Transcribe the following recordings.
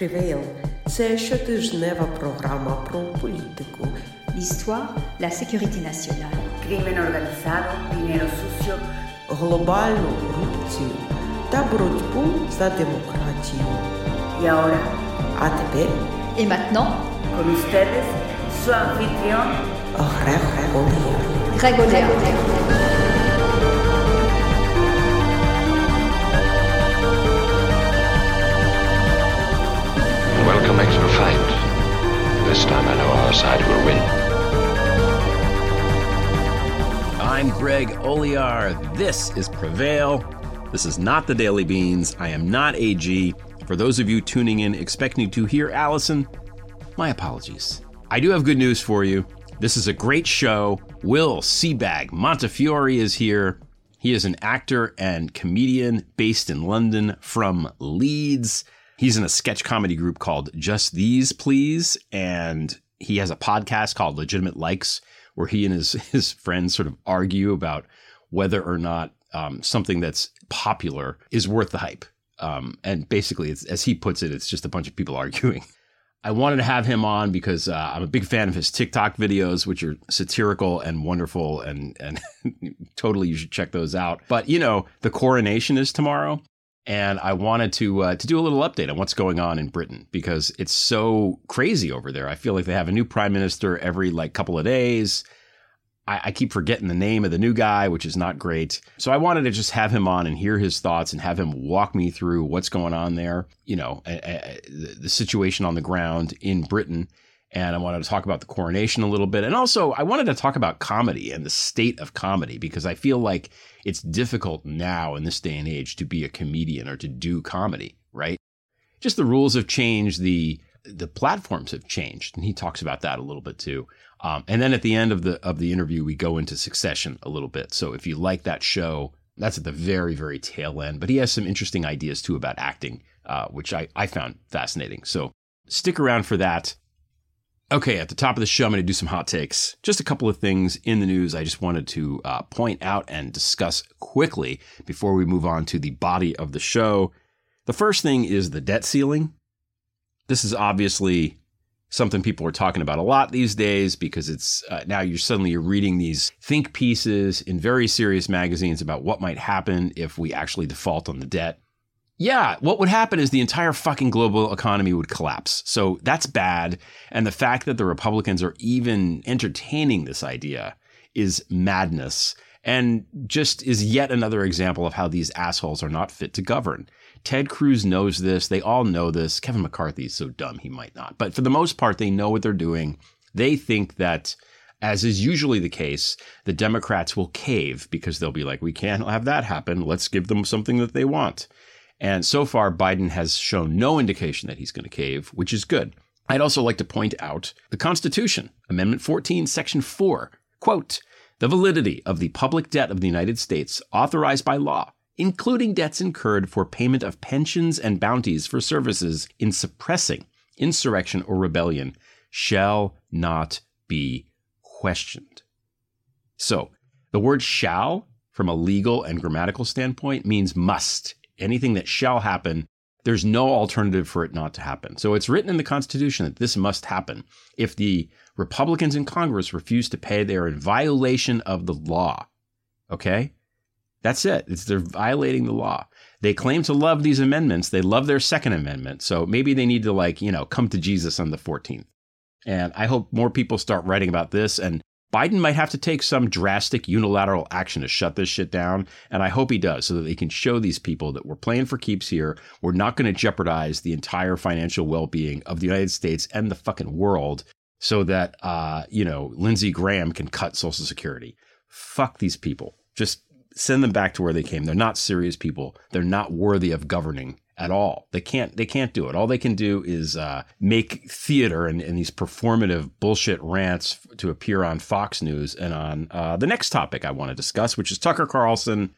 Prevail – це щотижнева програма про політику, l'histoire, la sécurité nationale, crimen organizado, dinero sucio, глобальну корупцію та боротьбу за демократію. y ahora, А тепер Et maintenant, con ustedes, su anfitrión, Грег Олєв. This time I know our side will win. I'm Greg Olear. This is Prevail. This is not the Daily Beans. I am not AG. For those of you tuning in expecting to hear Allison, my apologies. I do have good news for you. This is a great show. Will Sebag Montefiore is here. He is an actor and comedian based in London from Leeds. He's in a sketch comedy group called Just These Please, and he has a podcast called Legitimate Likes, where he and his his friends sort of argue about whether or not um, something that's popular is worth the hype. Um, and basically, as he puts it, it's just a bunch of people arguing. I wanted to have him on because uh, I'm a big fan of his TikTok videos, which are satirical and wonderful, and and totally you should check those out. But you know, the coronation is tomorrow, and I wanted to uh, to do a little update on what's going on in Britain because it's so crazy over there. I feel like they have a new prime minister every like couple of days. I, I keep forgetting the name of the new guy, which is not great. So I wanted to just have him on and hear his thoughts and have him walk me through what's going on there. You know, a, a, the, the situation on the ground in Britain. And I wanted to talk about the coronation a little bit. And also, I wanted to talk about comedy and the state of comedy because I feel like it's difficult now in this day and age to be a comedian or to do comedy, right? Just the rules have changed, the the platforms have changed, and he talks about that a little bit too. Um, and then at the end of the of the interview, we go into Succession a little bit. So if you like that show, that's at the very very tail end. But he has some interesting ideas too about acting, uh, which I I found fascinating. So stick around for that. Okay, at the top of the show, I'm going to do some hot takes. Just a couple of things in the news I just wanted to uh, point out and discuss quickly before we move on to the body of the show. The first thing is the debt ceiling. This is obviously something people are talking about a lot these days because it's uh, now you're suddenly you're reading these think pieces in very serious magazines about what might happen if we actually default on the debt. Yeah, what would happen is the entire fucking global economy would collapse. So that's bad. And the fact that the Republicans are even entertaining this idea is madness and just is yet another example of how these assholes are not fit to govern. Ted Cruz knows this. They all know this. Kevin McCarthy is so dumb he might not. But for the most part, they know what they're doing. They think that, as is usually the case, the Democrats will cave because they'll be like, we can't have that happen. Let's give them something that they want. And so far, Biden has shown no indication that he's going to cave, which is good. I'd also like to point out the Constitution, Amendment 14, Section 4. Quote, the validity of the public debt of the United States authorized by law, including debts incurred for payment of pensions and bounties for services in suppressing insurrection or rebellion, shall not be questioned. So, the word shall, from a legal and grammatical standpoint, means must anything that shall happen, there's no alternative for it not to happen. So it's written in the Constitution that this must happen. If the Republicans in Congress refuse to pay, they are in violation of the law. Okay? That's it. It's they're violating the law. They claim to love these amendments. They love their second amendment. So maybe they need to like, you know, come to Jesus on the 14th. And I hope more people start writing about this and Biden might have to take some drastic unilateral action to shut this shit down. And I hope he does so that they can show these people that we're playing for keeps here. We're not going to jeopardize the entire financial well being of the United States and the fucking world so that, uh, you know, Lindsey Graham can cut Social Security. Fuck these people. Just send them back to where they came. They're not serious people. They're not worthy of governing at all. They can't they can't do it. All they can do is uh, make theater and, and, these performative bullshit rants to appear on Fox News and on uh, the next topic I want to discuss, which is Tucker Carlson.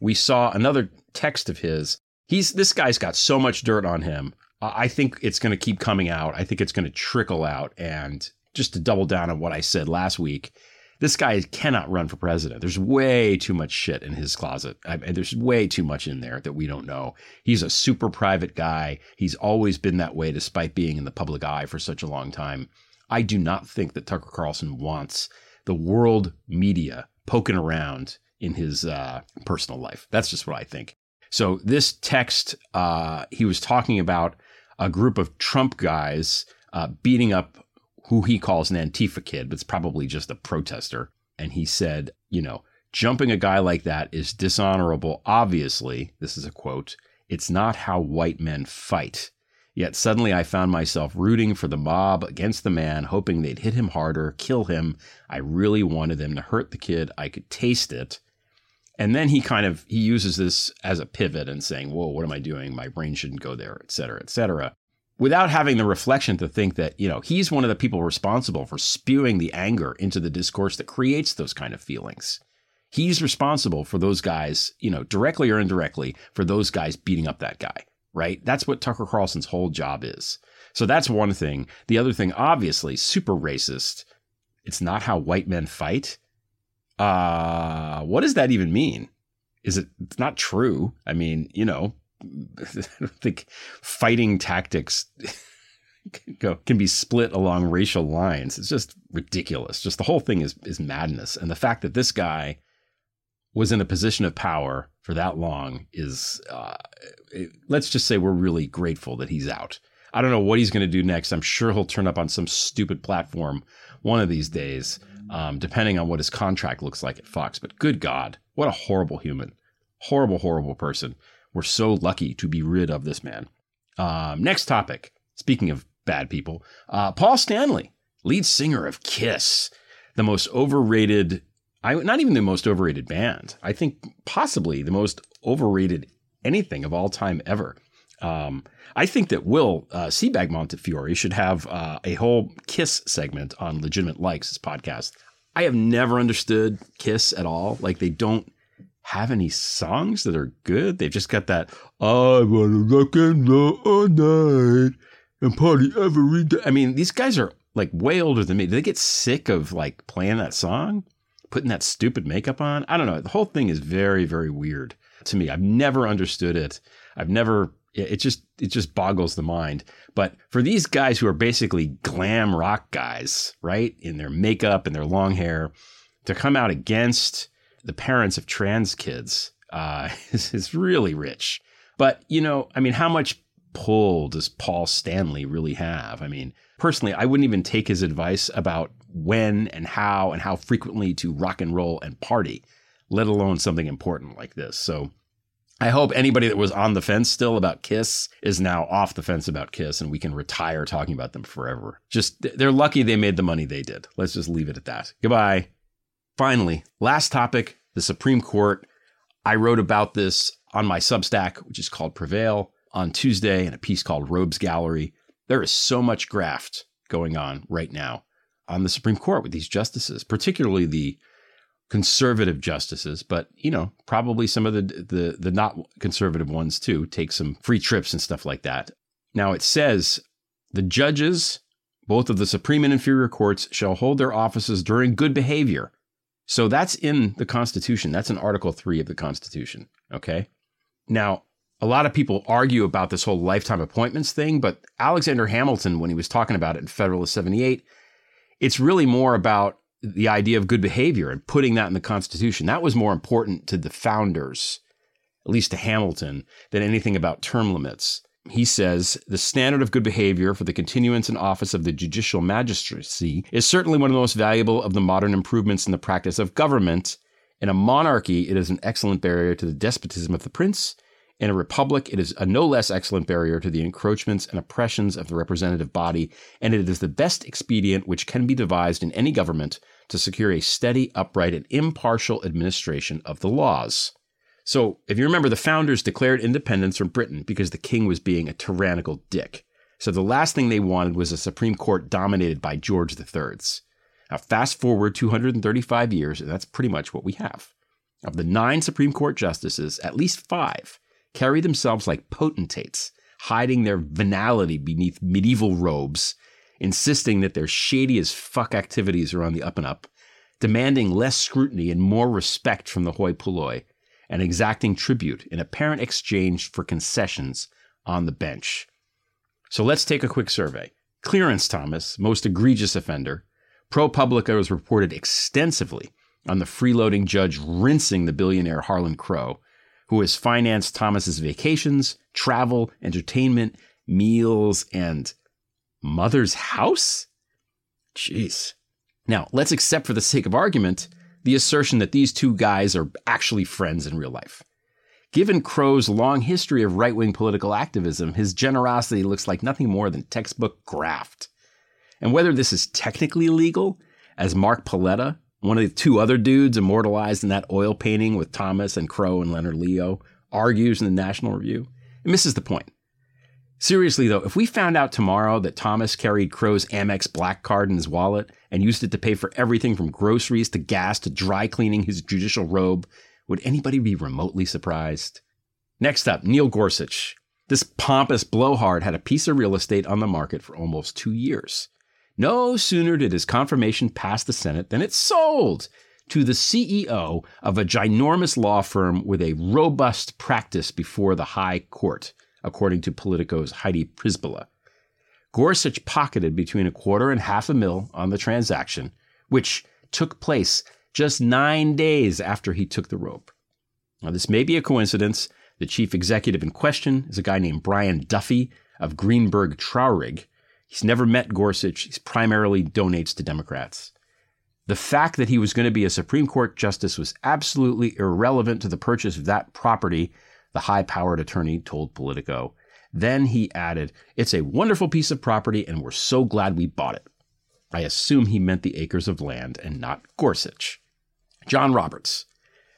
We saw another text of his. He's this guy's got so much dirt on him. I think it's going to keep coming out. I think it's going to trickle out. And just to double down on what I said last week, This guy cannot run for president. There's way too much shit in his closet. I there's way too much in there that we don't know. He's a super private guy. He's always been that way despite being in the public eye for such a long time. I do not think that Tucker Carlson wants the world media poking around in his uh, personal life. That's just what I think. So this text, uh, he was talking about a group of Trump guys uh, beating up who he calls an Antifa kid, but it's probably just a protester. And he said, you know, jumping a guy like that is dishonorable. Obviously, this is a quote, it's not how white men fight. Yet suddenly I found myself rooting for the mob against the man, hoping they'd hit him harder, kill him. I really wanted them to hurt the kid. I could taste it. And then he kind of he uses this as a pivot and saying, "Whoa, what am I doing? My brain shouldn't go there, et cetera, et cetera." Without having the reflection to think that you know he's one of the people responsible for spewing the anger into the discourse that creates those kind of feelings. He's responsible for those guys, you know, directly or indirectly, for those guys beating up that guy. Right? That's what Tucker Carlson's whole job is. So that's one thing. The other thing, obviously, super racist. It's not how white men fight uh, what does that even mean? Is it it's not true? I mean, you know, I don't think fighting tactics can be split along racial lines. It's just ridiculous. Just the whole thing is is madness. And the fact that this guy was in a position of power for that long is, uh, it, let's just say, we're really grateful that he's out. I don't know what he's going to do next. I'm sure he'll turn up on some stupid platform one of these days um, depending on what his contract looks like at Fox. But good God, what a horrible human. Horrible, horrible person. We're so lucky to be rid of this man. Um, next topic. Speaking of bad people, uh, Paul Stanley, lead singer of Kiss, the most overrated, I, not even the most overrated band. I think possibly the most overrated anything of all time ever. Um, I think that Will uh, Sebag Montefiore should have uh, a whole Kiss segment on Legitimate Likes, his podcast. I have never understood Kiss at all. Like they don't have any songs that are good. They've just got that I want to rock and roll all night and party every day. I mean, these guys are like way older than me. Do they get sick of like playing that song, putting that stupid makeup on? I don't know. The whole thing is very, very weird to me. I've never understood it. I've never it just it just boggles the mind. But for these guys who are basically glam rock guys, right, in their makeup and their long hair, to come out against the parents of trans kids uh, is, is really rich. But you know, I mean, how much pull does Paul Stanley really have? I mean, personally, I wouldn't even take his advice about when and how and how frequently to rock and roll and party, let alone something important like this. So I hope anybody that was on the fence still about Kiss is now off the fence about Kiss and we can retire talking about them forever. Just they're lucky they made the money they did. Let's just leave it at that. Goodbye. Finally, last topic the Supreme Court. I wrote about this on my Substack, which is called Prevail, on Tuesday in a piece called Robes Gallery. There is so much graft going on right now on the Supreme Court with these justices, particularly the conservative justices, but you know, probably some of the the the not conservative ones too take some free trips and stuff like that. Now it says the judges, both of the Supreme and inferior courts, shall hold their offices during good behavior. So that's in the Constitution. That's in Article 3 of the Constitution, okay? Now, a lot of people argue about this whole lifetime appointments thing, but Alexander Hamilton when he was talking about it in Federalist 78, it's really more about the idea of good behavior and putting that in the Constitution. That was more important to the founders, at least to Hamilton, than anything about term limits. He says the standard of good behavior for the continuance in office of the judicial magistracy is certainly one of the most valuable of the modern improvements in the practice of government. In a monarchy, it is an excellent barrier to the despotism of the prince. In a republic, it is a no less excellent barrier to the encroachments and oppressions of the representative body, and it is the best expedient which can be devised in any government to secure a steady, upright, and impartial administration of the laws. So, if you remember, the founders declared independence from Britain because the king was being a tyrannical dick. So, the last thing they wanted was a Supreme Court dominated by George III's. Now, fast forward 235 years, and that's pretty much what we have. Of the nine Supreme Court justices, at least five carry themselves like potentates, hiding their venality beneath medieval robes insisting that their shady as fuck activities are on the up and up, demanding less scrutiny and more respect from the hoi polloi, and exacting tribute in apparent exchange for concessions on the bench. So let's take a quick survey. Clarence Thomas, most egregious offender. ProPublica was reported extensively on the freeloading judge rinsing the billionaire Harlan Crow, who has financed Thomas's vacations, travel, entertainment, meals, and mother's house? Jeez. Now, let's accept for the sake of argument the assertion that these two guys are actually friends in real life. Given Crow's long history of right wing political activism, his generosity looks like nothing more than textbook graft. And whether this is technically legal, as Mark Paoletta, one of the two other dudes immortalized in that oil painting with Thomas and Crow and Leonard Leo, argues in the National Review, it misses the point. Seriously, though, if we found out tomorrow that Thomas carried Crow's Amex black card in his wallet and used it to pay for everything from groceries to gas to dry cleaning his judicial robe, would anybody be remotely surprised? Next up, Neil Gorsuch. This pompous blowhard had a piece of real estate on the market for almost two years. No sooner did his confirmation pass the Senate than it sold to the CEO of a ginormous law firm with a robust practice before the High Court according to Politico's Heidi Przybyla. Gorsuch pocketed between a quarter and half a mil on the transaction, which took place just nine days after he took the rope. Now, this may be a coincidence. The chief executive in question is a guy named Brian Duffy of Greenberg Traurig. He's never met Gorsuch. He primarily donates to Democrats. The fact that he was going to be a Supreme Court justice was absolutely irrelevant to the purchase of that property the high powered attorney told Politico. Then he added, It's a wonderful piece of property, and we're so glad we bought it. I assume he meant the acres of land and not Gorsuch. John Roberts.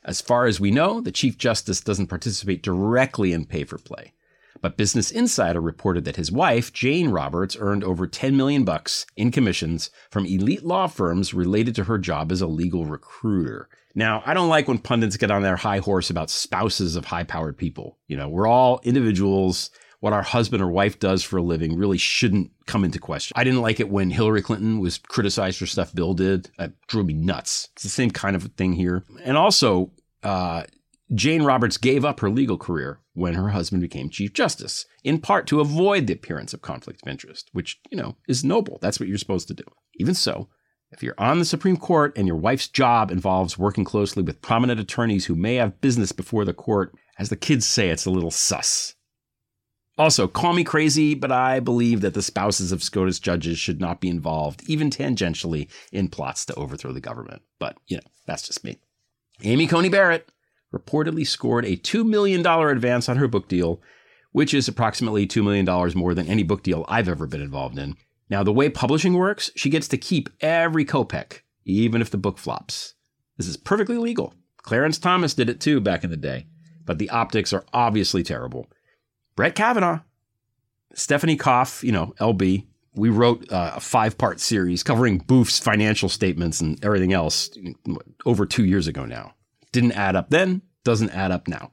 As far as we know, the Chief Justice doesn't participate directly in pay for play. But Business Insider reported that his wife, Jane Roberts, earned over 10 million bucks in commissions from elite law firms related to her job as a legal recruiter. Now, I don't like when pundits get on their high horse about spouses of high powered people. You know, we're all individuals. What our husband or wife does for a living really shouldn't come into question. I didn't like it when Hillary Clinton was criticized for stuff Bill did. It drew me nuts. It's the same kind of thing here. And also, uh, Jane Roberts gave up her legal career when her husband became Chief Justice, in part to avoid the appearance of conflict of interest, which, you know, is noble. That's what you're supposed to do. Even so, if you're on the Supreme Court and your wife's job involves working closely with prominent attorneys who may have business before the court, as the kids say, it's a little sus. Also, call me crazy, but I believe that the spouses of SCOTUS judges should not be involved, even tangentially, in plots to overthrow the government. But, you know, that's just me. Amy Coney Barrett reportedly scored a $2 million advance on her book deal, which is approximately $2 million more than any book deal I've ever been involved in. Now, the way publishing works, she gets to keep every kopeck, even if the book flops. This is perfectly legal. Clarence Thomas did it too back in the day, but the optics are obviously terrible. Brett Kavanaugh, Stephanie Koff, you know, LB, we wrote uh, a five part series covering Boof's financial statements and everything else over two years ago now. Didn't add up then, doesn't add up now.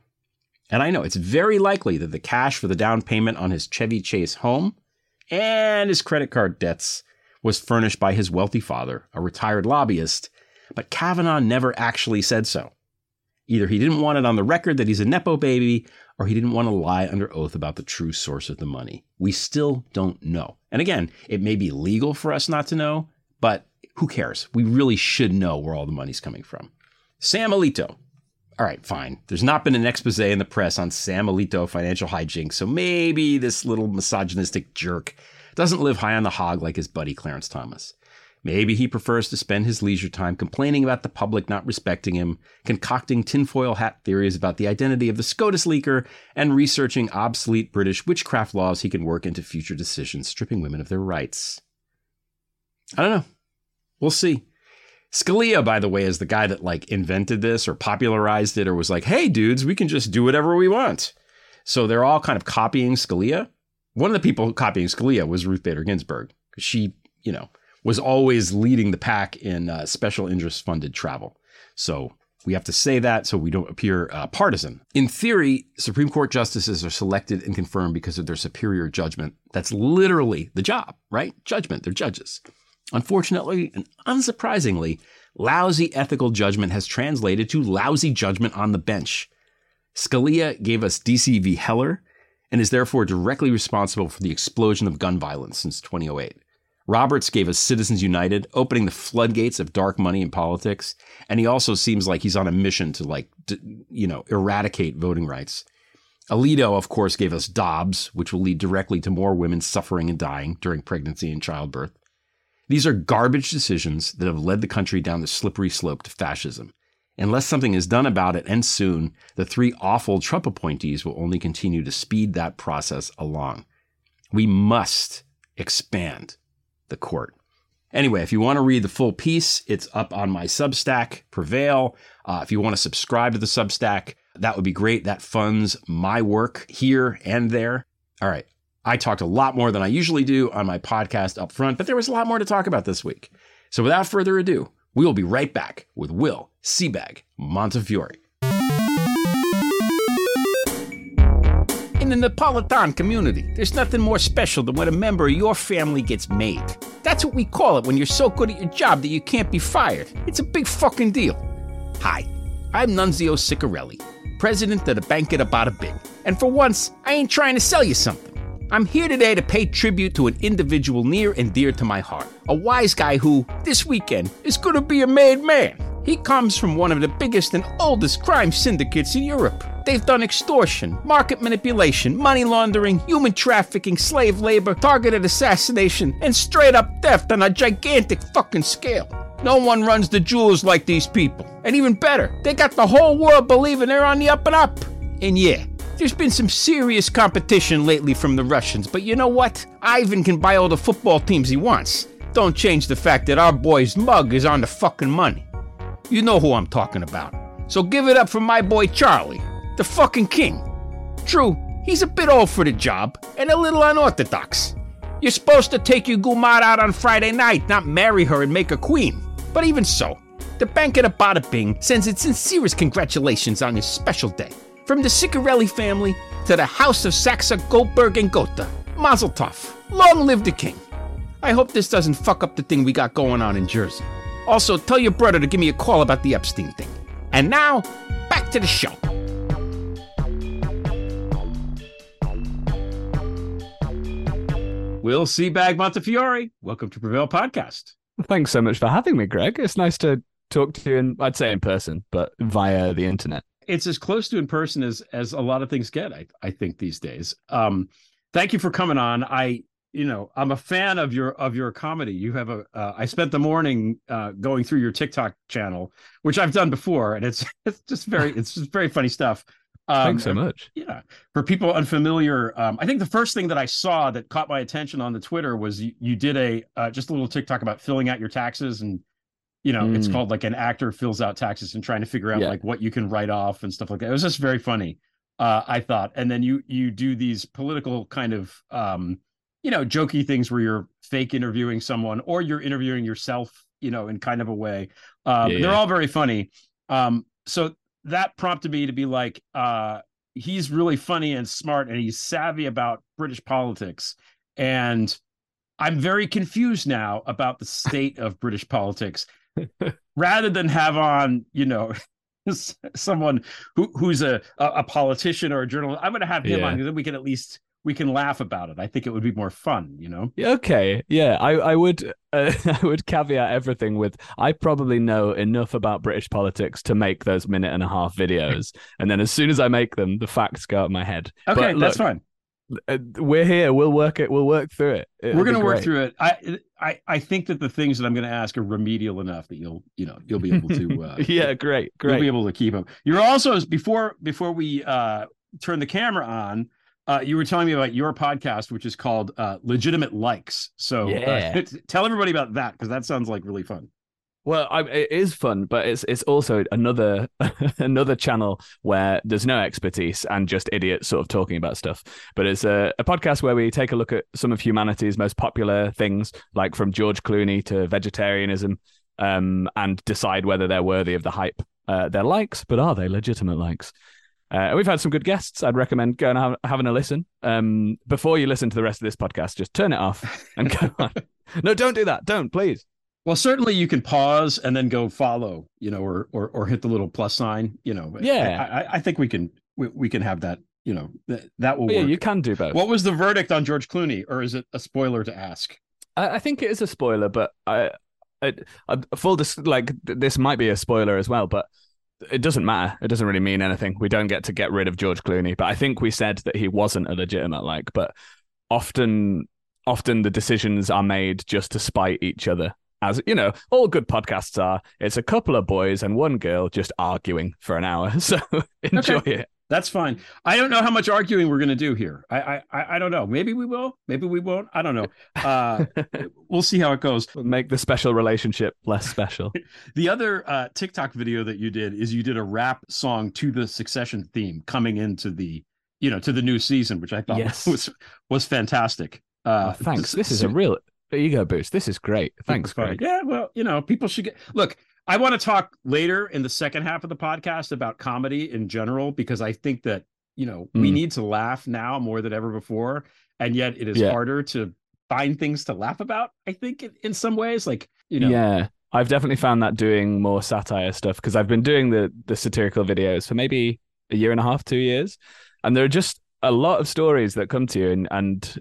And I know it's very likely that the cash for the down payment on his Chevy Chase home and his credit card debts was furnished by his wealthy father, a retired lobbyist, but Kavanaugh never actually said so. Either he didn't want it on the record that he's a Nepo baby, or he didn't want to lie under oath about the true source of the money. We still don't know. And again, it may be legal for us not to know, but who cares? We really should know where all the money's coming from. Sam Alito. All right, fine. There's not been an expose in the press on Sam Alito financial hijinks, so maybe this little misogynistic jerk doesn't live high on the hog like his buddy Clarence Thomas. Maybe he prefers to spend his leisure time complaining about the public not respecting him, concocting tinfoil hat theories about the identity of the SCOTUS leaker, and researching obsolete British witchcraft laws he can work into future decisions stripping women of their rights. I don't know. We'll see. Scalia, by the way, is the guy that like invented this or popularized it or was like, hey, dudes, we can just do whatever we want. So they're all kind of copying Scalia. One of the people copying Scalia was Ruth Bader Ginsburg. She, you know, was always leading the pack in uh, special interest funded travel. So we have to say that so we don't appear uh, partisan. In theory, Supreme Court justices are selected and confirmed because of their superior judgment. That's literally the job, right? Judgment. They're judges. Unfortunately and unsurprisingly, lousy ethical judgment has translated to lousy judgment on the bench. Scalia gave us DC v. Heller and is therefore directly responsible for the explosion of gun violence since 2008. Roberts gave us Citizens United, opening the floodgates of dark money in politics, and he also seems like he's on a mission to like you know eradicate voting rights. Alito, of course, gave us Dobbs, which will lead directly to more women suffering and dying during pregnancy and childbirth. These are garbage decisions that have led the country down the slippery slope to fascism. Unless something is done about it, and soon, the three awful Trump appointees will only continue to speed that process along. We must expand the court. Anyway, if you want to read the full piece, it's up on my Substack, Prevail. Uh, if you want to subscribe to the Substack, that would be great. That funds my work here and there. All right. I talked a lot more than I usually do on my podcast up front, but there was a lot more to talk about this week. So without further ado, we will be right back with Will Sebag Montefiore. In the Napolitan community, there's nothing more special than when a member of your family gets made. That's what we call it when you're so good at your job that you can't be fired. It's a big fucking deal. Hi, I'm Nunzio Ciccarelli, president of the Bank Banquet Bada Bing. And for once, I ain't trying to sell you something. I'm here today to pay tribute to an individual near and dear to my heart. A wise guy who, this weekend, is gonna be a made man. He comes from one of the biggest and oldest crime syndicates in Europe. They've done extortion, market manipulation, money laundering, human trafficking, slave labor, targeted assassination, and straight up theft on a gigantic fucking scale. No one runs the jewels like these people. And even better, they got the whole world believing they're on the up and up. And yeah, there's been some serious competition lately from the Russians, but you know what? Ivan can buy all the football teams he wants. Don't change the fact that our boy's mug is on the fucking money. You know who I'm talking about. So give it up for my boy Charlie, the fucking king. True, he's a bit old for the job and a little unorthodox. You're supposed to take your Gumar out on Friday night, not marry her and make her queen. But even so, the Banquet of Bada Bing sends its sincerest congratulations on this special day. From the Ciccarelli family to the House of Saxa, Goldberg, and Gotha. Mazel tov. Long live the king. I hope this doesn't fuck up the thing we got going on in Jersey. Also, tell your brother to give me a call about the Epstein thing. And now, back to the show. Will Sebag Montefiore, welcome to Prevail Podcast. Thanks so much for having me, Greg. It's nice to talk to you, in, I'd say in person, but via the internet it's as close to in person as as a lot of things get. I I think these days. Um, thank you for coming on. I you know I'm a fan of your of your comedy. You have a. Uh, I spent the morning uh, going through your TikTok channel, which I've done before, and it's it's just very it's just very funny stuff. Um, Thanks so much. Yeah, for people unfamiliar, um, I think the first thing that I saw that caught my attention on the Twitter was you, you did a uh, just a little TikTok about filling out your taxes and you know mm. it's called like an actor fills out taxes and trying to figure out yeah. like what you can write off and stuff like that. It was just very funny uh, i thought. And then you you do these political kind of um you know jokey things where you're fake interviewing someone or you're interviewing yourself you know in kind of a way um yeah, they're all very funny. Um so that prompted me to be like uh he's really funny and smart and he's savvy about british politics. And i'm very confused now about the state of british politics rather than have on, you know, someone who who's a a politician or a journalist. I'm going to have him yeah. on because then we can at least we can laugh about it. I think it would be more fun, you know. Okay, yeah, I I would uh, I would caveat everything with I probably know enough about British politics to make those minute and a half videos, and then as soon as I make them, the facts go out of my head. Okay, look, that's fine. Uh, we're here. We'll work it. We'll work through it. It'll We're going to work through it. I, I, I think that the things that I'm going to ask are remedial enough that you'll, you know, you'll be able to. Uh, yeah, great, great. You'll be able to keep them. You're also before before we uh, turn the camera on. Uh, you were telling me about your podcast, which is called uh, Legitimate Likes. So, uh, yeah. tell everybody about that because that sounds like really fun. Well, I, it is fun, but it's it's also another another channel where there's no expertise and just idiots sort of talking about stuff. But it's a, a podcast where we take a look at some of humanity's most popular things, like from George Clooney to vegetarianism, um, and decide whether they're worthy of the hype. Uh, they're likes, but are they legitimate likes? Uh, we've had some good guests. I'd recommend going and have, having a listen. Um, before you listen to the rest of this podcast, just turn it off and go on. No, don't do that. Don't, please. Well, certainly you can pause and then go follow, you know, or or or hit the little plus sign, you know. Yeah. I, I, I think we can we, we can have that, you know, that that will yeah, work. you can do both. What was the verdict on George Clooney, or is it a spoiler to ask? I, I think it is a spoiler, but I, I, I full dis- like this might be a spoiler as well, but it doesn't matter. It doesn't really mean anything. We don't get to get rid of George Clooney, but I think we said that he wasn't a legitimate like. But often, often the decisions are made just to spite each other. As you know, all good podcasts are. It's a couple of boys and one girl just arguing for an hour. So enjoy it. That's fine. I don't know how much arguing we're going to do here. I, I I don't know. Maybe we will. Maybe we won't. I don't know. Uh, we'll see how it goes. Make the special relationship less special. The other uh, TikTok video that you did is you did a rap song to the Succession theme coming into the you know to the new season, which I thought Yes. was was fantastic. Uh, Oh, thanks. This is a real ego boost. This is great. Thanks. Greg. Yeah, well, you know, people should get look. I want to talk later in the second half of the podcast about comedy in general because I think that you know we Mm. need to laugh now more than ever before, and yet it is Yeah. harder to find things to laugh about. I think in, in some ways, like you know, Yeah. I've definitely found that doing more satire stuff because I've been doing the the satirical videos for maybe a year and a half, two years, and there are just a lot of stories that come to you, and and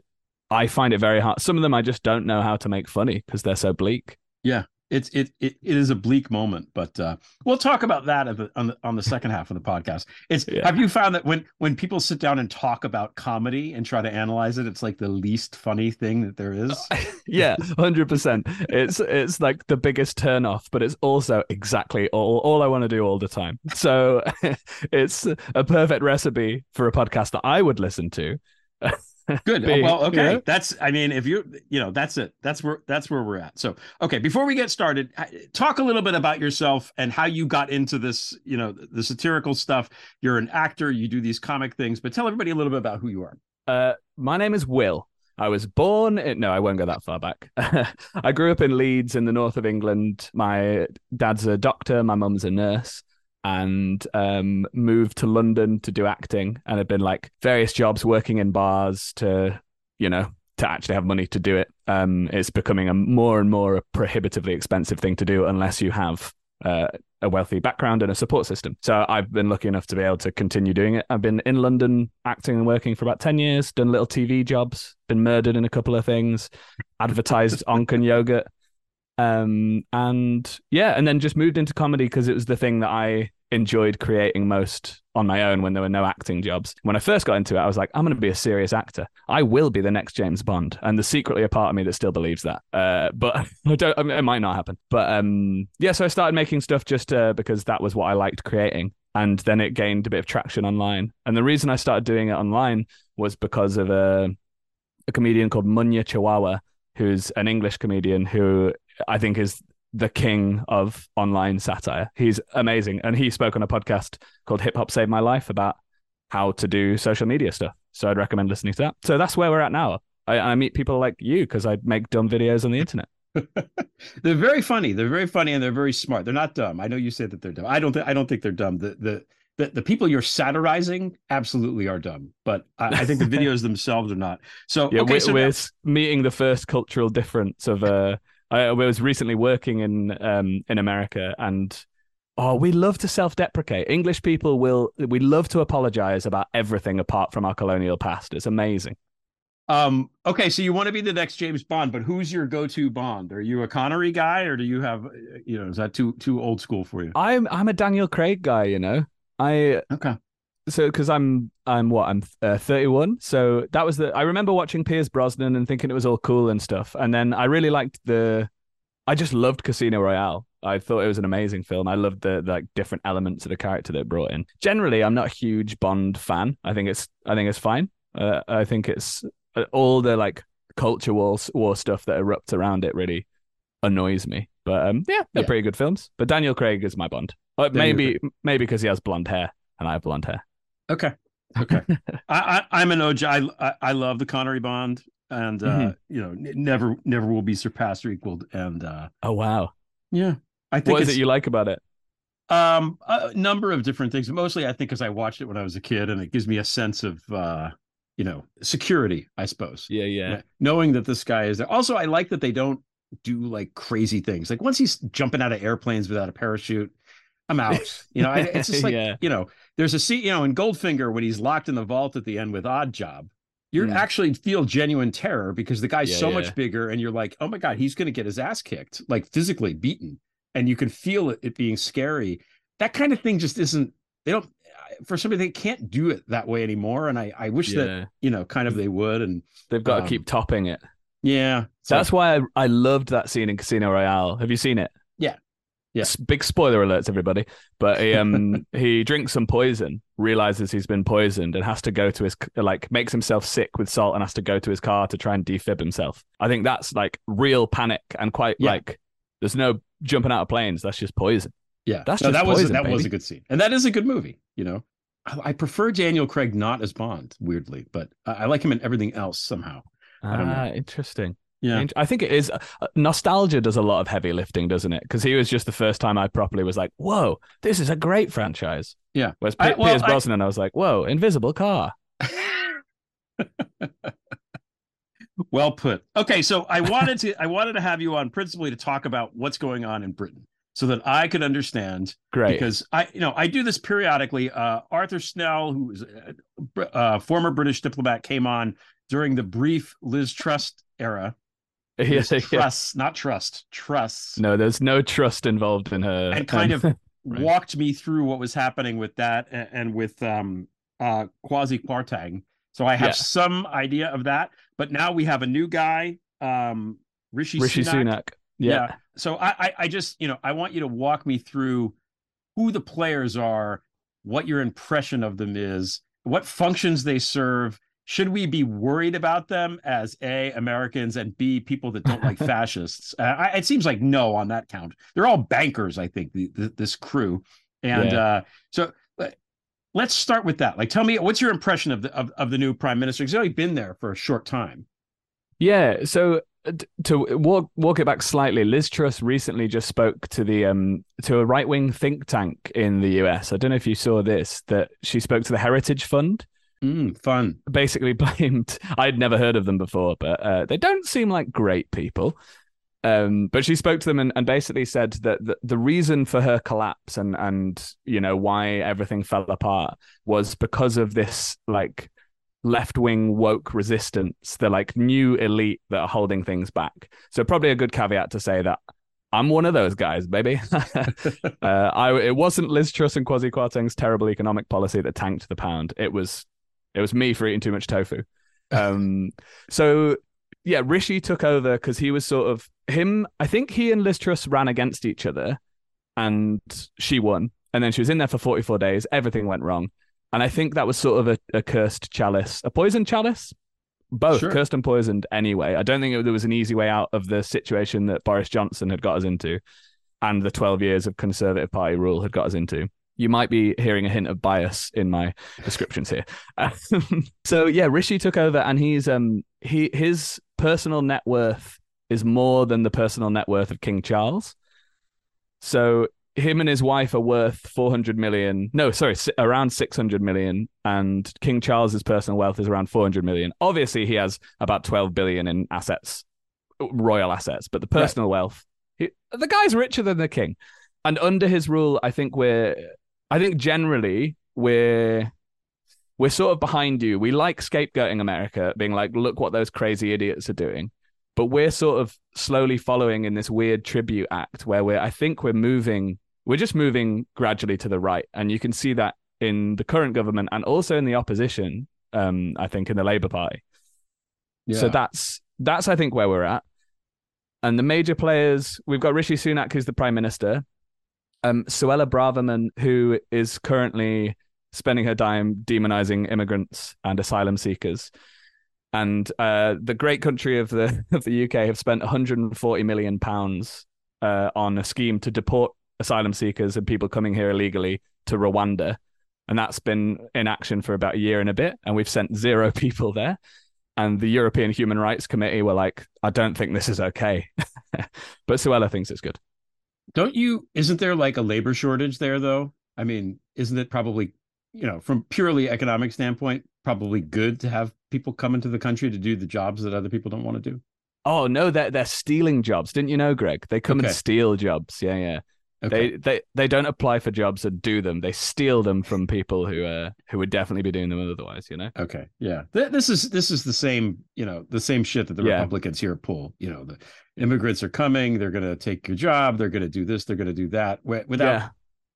I find it very hard. Some of them I just don't know how to make funny because they're so bleak. Yeah, it's it, it it is a bleak moment, but uh, we'll talk about that at the, on the on the second half of the podcast. It's Yeah. have you found that when when people sit down and talk about comedy and try to analyze it, it's like the least funny thing that there is. yeah, hundred percent. It's it's like the biggest turn off, but it's also exactly all all I want to do all the time. So it's a perfect recipe for a podcast that I would listen to. Good. Big, well, okay. yeah. That's I mean, if you you know, that's it. That's where that's where we're at. So, okay, before we get started, talk a little bit about yourself and how you got into this, you know, the satirical stuff. You're an actor, you do these comic things, but tell everybody a little bit about who you are. Uh, my name is Will. I was born in, no, I won't go that far back. I grew up in Leeds in the north of England. My dad's a doctor, my mum's a nurse, and um, moved to London to do acting. And had been like various jobs working in bars to, you know, to actually have money to do it. Um, it's becoming a more and more a prohibitively expensive thing to do unless you have uh, a wealthy background and a support system. So I've been lucky enough to be able to continue doing it. I've been in London acting and working for about 10 years, done little TV jobs, been murdered in a couple of things, advertised Onken yogurt. Um, and yeah, and then just moved into comedy because it was the thing that I enjoyed creating most on my own when there were no acting jobs. When I first got into it, I was like, I'm going to be a serious actor. I will be the next James Bond. And there's secretly a part of me that still believes that. Uh, but I don't, I mean, it might not happen. But um, yeah, so I started making stuff just uh, because that was what I liked creating. And then it gained a bit of traction online. And the reason I started doing it online was because of a, a comedian called Munya Chawawa, who's an English comedian who I think is the king of online satire. He's amazing. And he spoke on a podcast called Hip Hop Saved My Life about how to do social media stuff. So I'd recommend listening to that. So that's where we're at now. I, I meet people like you because I make dumb videos on the internet. they're very funny. They're very funny and they're very smart. They're not dumb. I know you said that they're dumb. I don't think I don't think they're dumb. The the the, the people you're satirizing absolutely are dumb, but I, I think the videos themselves are not. So Yeah, okay, we're, so we're now- meeting the first cultural difference of uh I, I was recently working in um in America and oh we love to self-deprecate. English people will we love to apologize about everything apart from our colonial past. It's amazing. Um, okay, so you want to be the next James Bond, but who's your go-to Bond? Are you a Connery guy, or do you have, you know, is that too too old school for you? I'm I'm a Daniel Craig guy, you know. I Okay, so because I'm I'm what I'm uh, 31 so that was the I remember watching Pierce Brosnan and thinking it was all cool and stuff. And then I really liked the I just loved Casino Royale. I thought it was an amazing film. I loved the, the like different elements of the character that it brought in. Generally I'm not a huge Bond fan. I think it's I think it's fine. Uh, I think it's uh, all the like culture war war stuff that erupts around it really annoys me. But um yeah they're Yeah. pretty good films. But Daniel Craig is my Bond. Uh, maybe maybe because he has blonde hair and I have blonde hair okay, okay. I, I I'm an OG. I, I I love the Connery Bond, and uh, Mhm. you know, never never will be surpassed or equaled. And uh, oh wow yeah, I think What is it you like about it? um a number of different things. Mostly, I think, because I watched it when I was a kid, and it gives me a sense of uh, you know security. I suppose. Yeah, yeah. Yeah, knowing that this guy is there. Also, I like that they don't do like crazy things. Like once he's jumping out of airplanes without a parachute, I'm out. You know, I, it's just like Yeah. you know, there's a scene, you know, in Goldfinger when he's locked in the vault at the end with Oddjob. You Mm. actually feel genuine terror because the guy's Yeah, so yeah. much bigger, and you're like, oh my god, he's going to get his ass kicked, like physically beaten, and you can feel it, it being scary. That kind of thing just isn't. They don't. For somebody, they can't do it that way anymore, and I, I wish that you know, kind of they would. And They've got um, to keep topping it. yeah, So that's why I, I loved that scene in Casino Royale. Have you seen it? Yeah. Yeah. Big spoiler alerts, everybody. But he um he drinks some poison, realizes he's been poisoned, and has to go to his like makes himself sick with salt and has to go to his car to try and defib himself. I think that's like real panic and quite Yeah. like there's no jumping out of planes. That's just poison. Yeah, That's no, just that was poison, that was a good scene, and that is a good movie. You know, I, I prefer Daniel Craig not as Bond, weirdly, but I, I like him in everything else somehow. I don't know. Ah, interesting. Yeah, I think it is. Uh, nostalgia does a lot of heavy lifting, doesn't it? Because he was just the first time I properly was like, "Whoa, this is a great franchise." Yeah. Whereas I- P- well, Pierce I- Brosnan, I was like, "Whoa, Invisible Car." well put. Okay, so I wanted to I wanted to have you on principally to talk about what's going on in Britain, so that I could understand Great. because I you know I do this periodically. Uh, Arthur Snell, who is a, Br- uh, former British diplomat, came on during the brief Liz Trust era. Yeah, Liz yeah. Not trust, Truss. No, there's no trust involved in her. and kind um, of Right. walked me through what was happening with that and, and with um uh Kwasi Kwarteng. So I have Yeah. some idea of that, but now we have a new guy, um Rishi, Rishi Sunak. Sunak. Yeah. So I, I I just you know I want you to walk me through who the players are, what your impression of them is, what functions they serve. Should we be worried about them as a Americans and b people that don't like fascists? Uh, I, it seems like no on that count. They're all bankers, I think. The, the, this crew, and Yeah. uh, so uh, let's start with that. Like, tell me what's your impression of the of, of the new prime minister? He's only been there for a short time. Yeah. So uh, to walk walk it back slightly, Liz Truss recently just spoke to the um to a right wing think tank in the US. I don't know if you saw this. That she spoke to the Heritage Fund. Mm, fun. basically blamed I'd never heard of them before, but uh, they don't seem like great people. Um, but she spoke to them and, and basically said that the, the reason for her collapse and and you know why everything fell apart was because of this like left wing woke resistance, the like new elite that are holding things back. So probably a good caveat to say that I'm one of those guys, baby. uh, I it wasn't Liz Truss and Kwasi Kwarteng's terrible economic policy that tanked the pound. It was it was me for eating too much tofu. Um, so yeah, Rishi took over because he was sort of him. I think he and Liz Truss ran against each other, and she won. And then she was in there for 44 days. Everything went wrong, and I think that was sort of a, a cursed chalice, a poison chalice. Both Sure. cursed and poisoned. Anyway, I don't think it, there was an easy way out of the situation that Boris Johnson had got us into, and the 12 years of Conservative Party rule had got us into. You might be hearing a hint of bias in my descriptions here. Um, so yeah, Rishi took over, and he's um he his personal net worth is more than the personal net worth of King Charles. So him and his wife are worth 400 million. No, sorry, around 600 million. And King Charles's personal wealth is around 400 million. Obviously, he has about 12 billion in assets, royal assets, but the personal wealth, he, the guy's richer than the king. And under his rule, I think we're, I think generally we're, we're sort of behind you. We like scapegoating America, being like, look what those crazy idiots are doing. But we're sort of slowly following in this weird tribute act where we're, I think we're moving, we're just moving gradually to the right. And you can see that in the current government and also in the opposition, um, I think in the Labour Party. Yeah. So that's, that's, I think, where we're at. And the major players, we've got Rishi Sunak, who's the prime minister, um, Suella Braverman, who is currently spending her time demonizing immigrants and asylum seekers. And uh, the great country of the of the UK have spent 140 million pounds uh, on a scheme to deport asylum seekers and people coming here illegally to Rwanda, and that's been in action for about a year and a bit. And we've sent zero people there. And the European Human Rights Committee were like, "I don't think this is okay," but Suella thinks it's good. Don't you? Isn't there like a labor shortage there, though? I mean, isn't it probably, you know, from purely economic standpoint, probably good to have people come into the country to do the jobs that other people don't want to do? Oh no, they're they're stealing jobs. Didn't you know, Greg? They come Okay. and steal jobs. Yeah, yeah. Okay. They they they don't apply for jobs and do them. They steal them from people who uh who would definitely be doing them otherwise. You know. Okay, yeah. Th- This is this is the same, you know, the same shit that the Yeah. Republicans here pull. You know, the immigrants are coming, they're going to take your job, they're going to do this, they're going to do that, wi- without Yeah.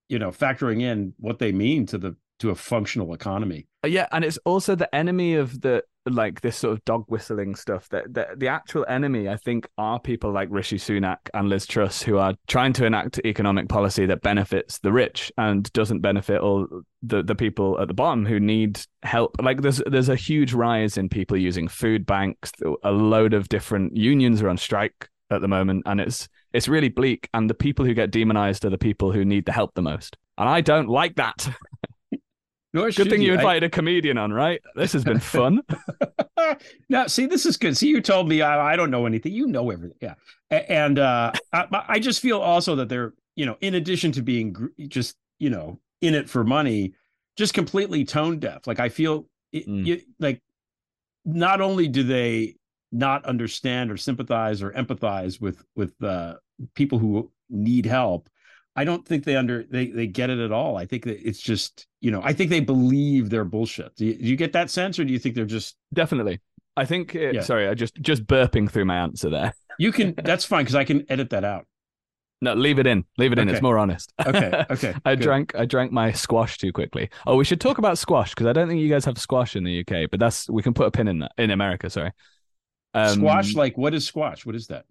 you know factoring in what they mean to the to a functional economy. Uh, Yeah, and it's also the enemy of the like this sort of dog whistling stuff. That the, the actual enemy, I think, are people like Rishi Sunak and Liz Truss who are trying to enact economic policy that benefits the rich and doesn't benefit all the the people at the bottom who need help. Like there's there's a huge rise in people using food banks. A load of different unions are on strike at the moment, and it's it's really bleak. And the people who get demonized are the people who need the help the most. And I don't like that. Nor Good thing you I- invited a comedian on, right? This has been fun. now, see, this is good. See, you told me I, I don't know anything. You know everything. Yeah, and uh, I, I just feel also that they're, you know, in addition to being gr- just, you know, in it for money, just completely tone deaf. Like I feel, it, Mm. you, like, not only do they not understand or sympathize or empathize with with uh, people who need help, I don't think they under they they get it at all. I think that it's just, you know, I think they believe their bullshit. Do you, do you get that sense, or do you think they're just Definitely. I think. uh, Yeah. Sorry, I just just burping through my answer there. You can. That's fine because I can edit that out. No, leave it in. Leave it in. It's more honest. Okay. Okay. I good. drank. I drank my squash too quickly. Oh, we should talk about squash because I don't think you guys have squash in the UK, but that's we can put a pin in that in America. Sorry. Um, squash. Like what is squash? What is that?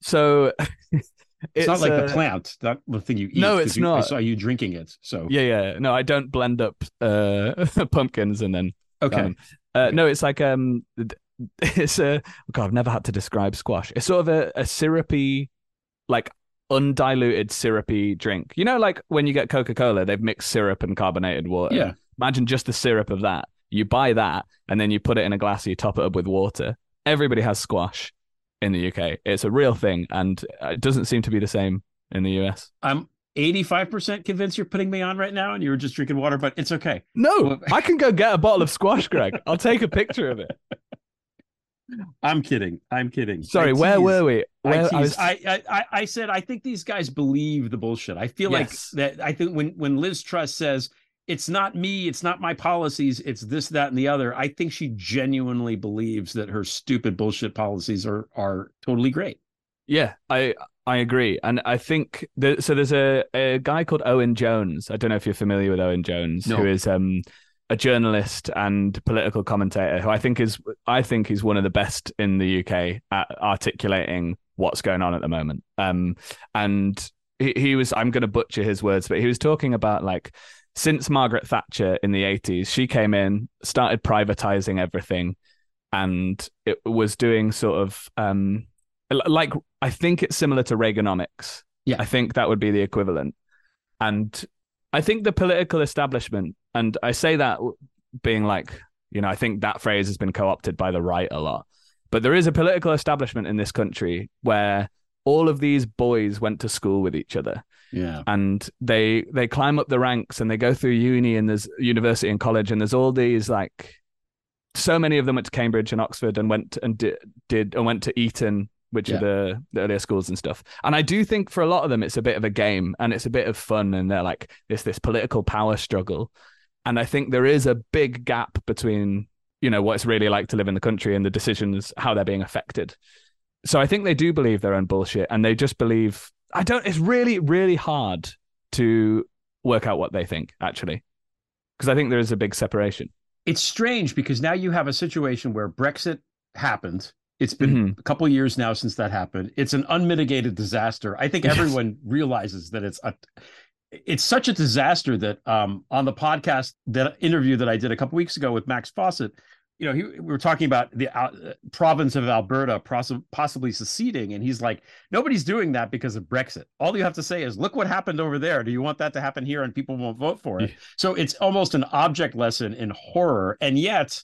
So It's, not like uh, the plant, not the thing you eat. No, it's you, I not. saw you drinking it. So Yeah, yeah. No, I don't blend up uh, pumpkins and then okay. Um, uh, no, it's like um, it's a God. I've never had to describe squash. It's sort of a, a syrupy, like undiluted syrupy drink. You know, like when you get Coca Cola, they've mixed syrup and carbonated water. Yeah. Imagine just the syrup of that. You buy that and then you put it in a glass. You top it up with water. Everybody has squash in the UK. It's a real thing, and it doesn't seem to be the same in the US. I'm 85 percent convinced you're putting me on right now, and you were just drinking water, but it's okay. No, I can go get a bottle of squash, Greg. I'll take a picture of it. I'm kidding. I'm kidding. Sorry, I where tease. were we? I, Where, tease. I was- I, I, I, I said I think these guys believe the bullshit. I feel Yes. like that. I think when when Liz Truss says it's not me, it's not my policies, it's this, that, and the other. I think she genuinely believes that her stupid bullshit policies are are totally great. Yeah, I I agree, and I think that, so. There's a, a guy called Owen Jones. I don't know if you're familiar with Owen Jones, No. who is um a journalist and political commentator who I think is I think he's one of the best in the UK at articulating what's going on at the moment. Um, and he, he was I'm going to butcher his words, but he was talking about like since Margaret Thatcher in the 80s, she came in, started privatizing everything, and it was doing sort of um like I think it's similar to Reaganomics. Yeah. I think that would be the equivalent. And I think the political establishment, and I say that being like, you know, I think that phrase has been co-opted by the right a lot. But there is a political establishment in this country where all of these boys went to school with each other Yeah. and they they climb up the ranks and they go through uni and there's university and college and there's all these like so many of them went to Cambridge and Oxford and went and did, did and went to Eton which Yeah. are the, the earlier schools and stuff and I do think for a lot of them it's a bit of a game and it's a bit of fun and they're like it's this political power struggle and I think there is a big gap between you know what it's really like to live in the country and the decisions how they're being affected so I think they do believe their own bullshit and they just believe I don't it's really really hard to work out what they think actually because I think there is a big separation. It's strange because now you have a situation where Brexit happened. It's been Mhm. a couple years now since that happened. It's an unmitigated disaster. I think everyone realizes that it's a it's such a disaster that um on the podcast that interview that I did a couple weeks ago with Max Fawcett, you know, he, we were talking about the uh, province of Alberta poss- possibly seceding, and he's like, nobody's doing that because of Brexit. All you have to say is, look what happened over there. Do you want that to happen here? And people won't vote for it. Yeah. So it's almost an object lesson in horror, and yet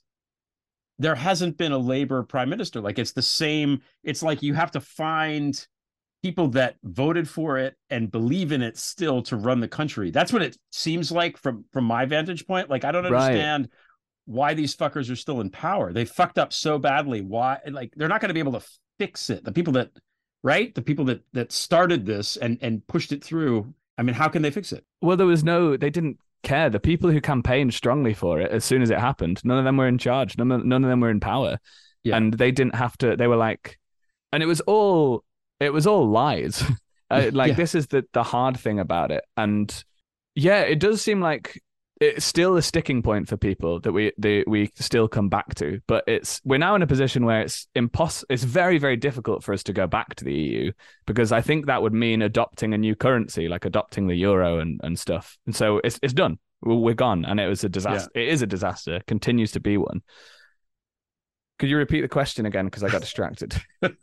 there hasn't been a labor prime minister like it's the same it's like you have to find people that voted for it and believe in it still to run the country that's what it seems like from from my vantage point like i don't Right. Why these fuckers are still in power they fucked up so badly why like they're not going to be able to fix it? The people that right, the people that that started this and and pushed it through. I mean, how can they fix it? Well, there was no, they didn't care. The people who campaigned strongly for it as soon as it happened, none of them were in charge. None of, none of them were in power. Yeah. And they didn't have to, they were like, and it was all, it was all lies. uh, like, Yeah. this is the, the hard thing about it. And yeah, it does seem like it's still a sticking point for people that we the, we still come back to but it's we're now in a position where it's impossible it's very very difficult for us to go back to the EU because I think that would mean adopting a new currency like adopting the euro and, and stuff. And so it's it's done. We're, we're gone and it was a disaster it is a disaster continues to be one. Could you repeat the question again? Because I got distracted.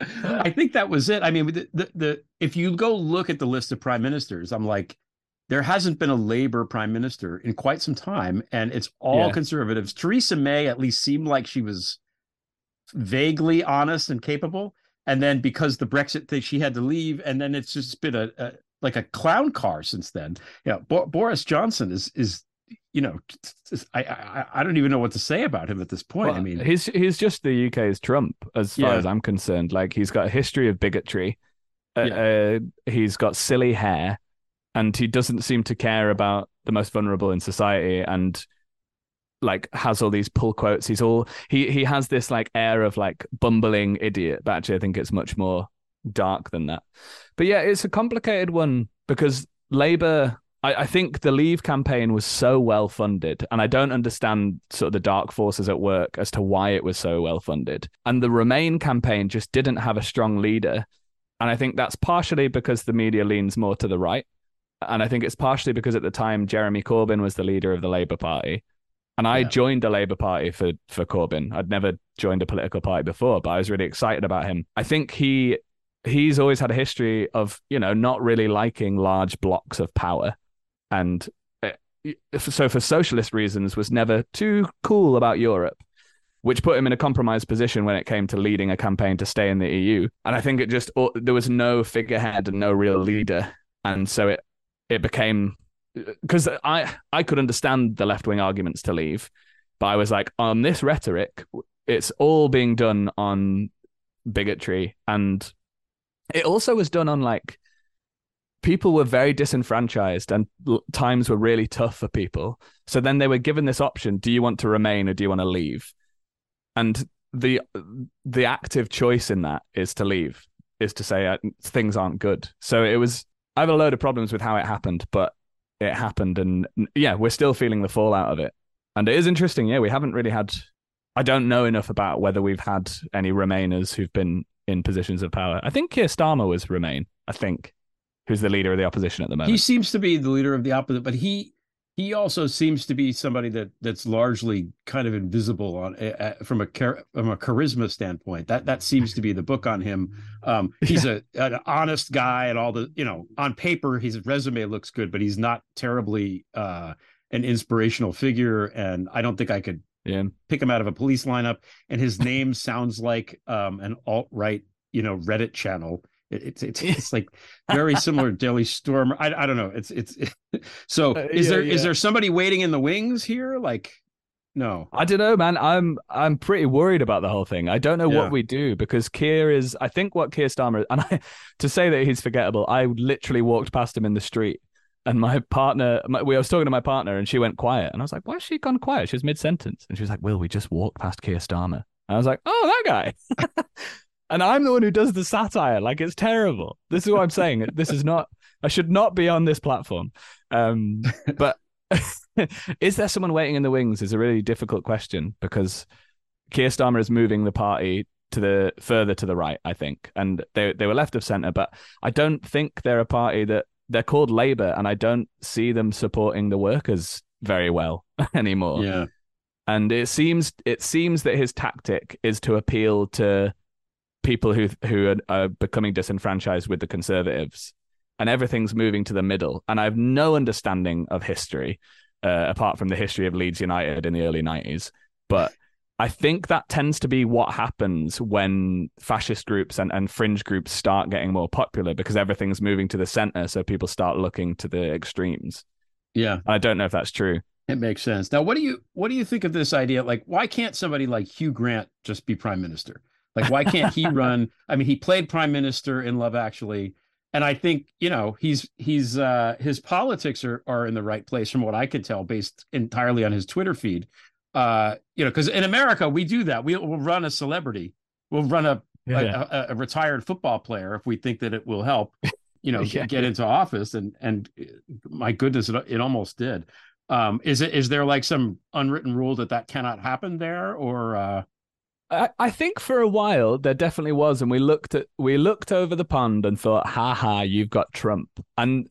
I think that was it. I mean, the, the the if you go look at the list of prime ministers, I'm like, there hasn't been a Labor prime minister in quite some time, and it's all Yeah. conservatives. Theresa May at least seemed like she was vaguely honest and capable, and then because the Brexit thing, she had to leave, and then it's just been a, a like a clown car since then. Yeah, Bo- Boris Johnson is is you know, I, I I don't even know what to say about him at this point. I mean, he's he's just the UK's Trump, as far Yeah. as I'm concerned. Like he's got a history of bigotry. Uh, Yeah. uh, he's got silly hair, and he doesn't seem to care about the most vulnerable in society. And like has all these pull quotes. He's all he he has this like air of like bumbling idiot. But actually, I think it's much more dark than that. But yeah, it's a complicated one because Labour. I, I think the Leave campaign was so well funded, and I don't understand sort of the dark forces at work as to why it was so well funded. And the Remain campaign just didn't have a strong leader, and I think that's partially because the media leans more to the right, and I think it's partially because at the time Jeremy Corbyn was the leader of the Labour Party, and I Yeah. joined the Labour Party for for Corbyn. I'd never joined a political party before, but I was really excited about him. I think he he's always had a history of you know not really liking large blocks of power and uh, so for socialist reasons was never too cool about Europe which put him in a compromised position when it came to leading a campaign to stay in the EU and I think it just there was no figurehead and no real leader and so it it became because I I could understand the left wing arguments to leave but I was like on this rhetoric it's all being done on bigotry. And it also was done on like people were very disenfranchised and times were really tough for people. So then they were given this option do you want to remain or do you want to leave? And the the active choice in that is to leave is to say uh, things aren't good. So it was i have a load of problems with how it happened but it happened and yeah we're still feeling the fallout of it. And it is interesting yeah we haven't really had i don't know enough about whether we've had any remainers who've been in positions of power. I think Keir Starmer was remain i think who's the leader of the opposition at the moment. He seems to be the leader of the opposite, but he he also seems to be somebody that that's largely kind of invisible on uh, from a from a charisma standpoint. That that seems to be the book on him. Um, he's a an honest guy, and all the you know on paper his resume looks good, but he's not terribly uh, an inspirational figure. And I don't think I could yeah pick him out of a police lineup. And his name sounds like um, an alt right you know Reddit channel. It, it's it's it's like very similar to Daily Storm. I I don't know. It's it's so Uh, is yeah, there is yeah. there somebody waiting in the wings here? Like no. I don't know, man. I'm I'm pretty worried about the whole thing. I don't know Yeah. what we do because Keir is. I think what Keir Starmer and I to say that he's forgettable. I literally walked past him in the street, and my partner, my, we I was talking to my partner, and she went quiet, and I was like, "Why has she gone quiet?" She was mid sentence, and she was like, "Will, we just walked past Keir Starmer." And I was like, "Oh, that guy." And I'm the one who does the satire. Like it's terrible. This is what I'm saying. This is not. I should not be on this platform. Um, but is there someone waiting in the wings? Is a really difficult question because Keir Starmer is moving the party to the further to the right, I think, and they they were left of centre, but I don't think they're a party that they're called Labour, and I don't see them supporting the workers very well anymore Yeah. and it seems it seems that his tactic is to appeal to people who who are, are becoming disenfranchised with the conservatives and everything's moving to the middle and i have no understanding of history uh, apart from the history of leeds united in the early 90s but i think that tends to be what happens when fascist groups and, and fringe groups start getting more popular because everything's moving to the center so people start looking to the extremes Yeah. i don't know if that's true It makes sense. Now, what do you what do you think of this idea? Like, why can't somebody like Hugh Grant just be prime minister? Like, why can't he run? I mean, he played prime minister in Love Actually, and I think you know he's he's uh, his politics are are in the right place from what I could tell, based entirely on his Twitter feed. Uh, you know, because in America we do that. We, will run a celebrity. We'll run a, Yeah. a, a a retired football player if we think that it will help. You know, Yeah. get into office, and and uh, my goodness, it, it almost did. Um, is it is there like some unwritten rule that that cannot happen there, or uh, I, think for a while there definitely was, and we looked at we looked over the pond and thought, "Ha ha, you've got Trump." And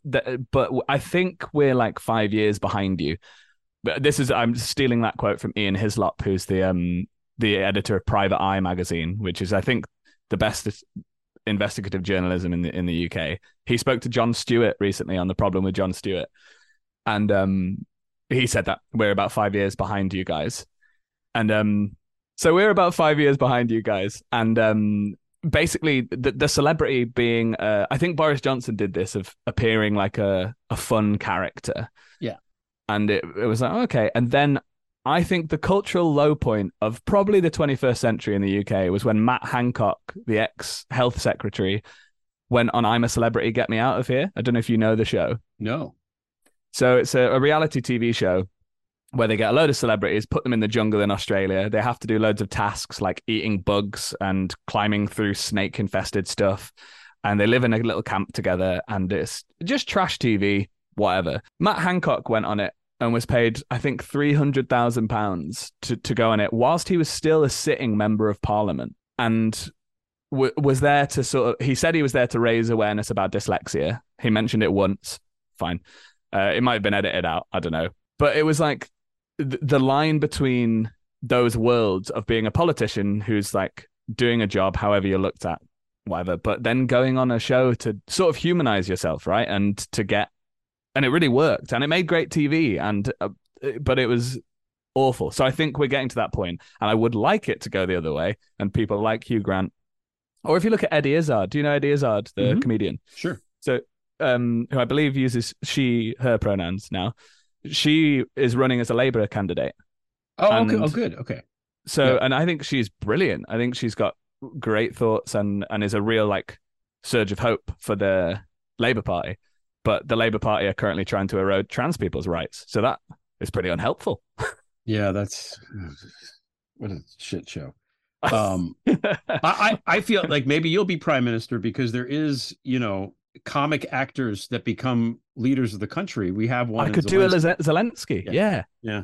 but I think we're like five years behind you. But this is I'm stealing that quote from Ian Hislop, who's the um the editor of Private Eye magazine, which is I think the best investigative journalism in the in the UK. He spoke to Jon Stewart recently on the problem with Jon Stewart, and um he said that we're about five years behind you guys, and um so we're about five years behind you guys, and um, basically the, the celebrity being, uh, I think Boris Johnson did this of appearing like a a fun character. Yeah. and it it was like okay, and then I think the cultural low point of probably the 21st century in the UK was when Matt Hancock, the ex health secretary, went on "I'm a Celebrity, Get Me Out of Here." I don't know if you know the show. no? So it's a, a reality TV show where they get a load of celebrities, put them in the jungle in Australia. They have to do loads of tasks like eating bugs and climbing through snake infested stuff. And they live in a little camp together and it's just trash TV, whatever. Matt Hancock went on it and was paid, I think, £300,000 to, to go on it whilst he was still a sitting member of parliament. And w- was there to sort of, he said he was there to raise awareness about dyslexia. He mentioned it once. Fine. Uh, it might have been edited out. I don't know. But it was like th- the line between those worlds of being a politician who's like doing a job, however you're looked at, whatever, but then going on a show to sort of humanize yourself, right? And to get, and it really worked and it made great TV. And, uh, but it was awful. So I think we're getting to that point, and I would like it to go the other way. And people like Hugh Grant, or if you look at Eddie Izzard, do you know Eddie Izzard, the Mhm. comedian? Sure. So, um, who I believe uses she, her pronouns now. She is running as a Labour candidate. Oh, okay. Oh, good. Okay. So, Yeah. and I think she's brilliant. I think she's got great thoughts and and is a real like surge of hope for the Labour Party. But the Labour Party are currently trying to erode trans people's rights. So that is pretty unhelpful. Yeah, that's what a shit show. Um, I I feel like maybe you'll be prime minister because there is, you know, comic actors that become leaders of the country. We have one. I could do a Zelensky. Zelensky. Zelensky. Yeah. Yeah. Yeah,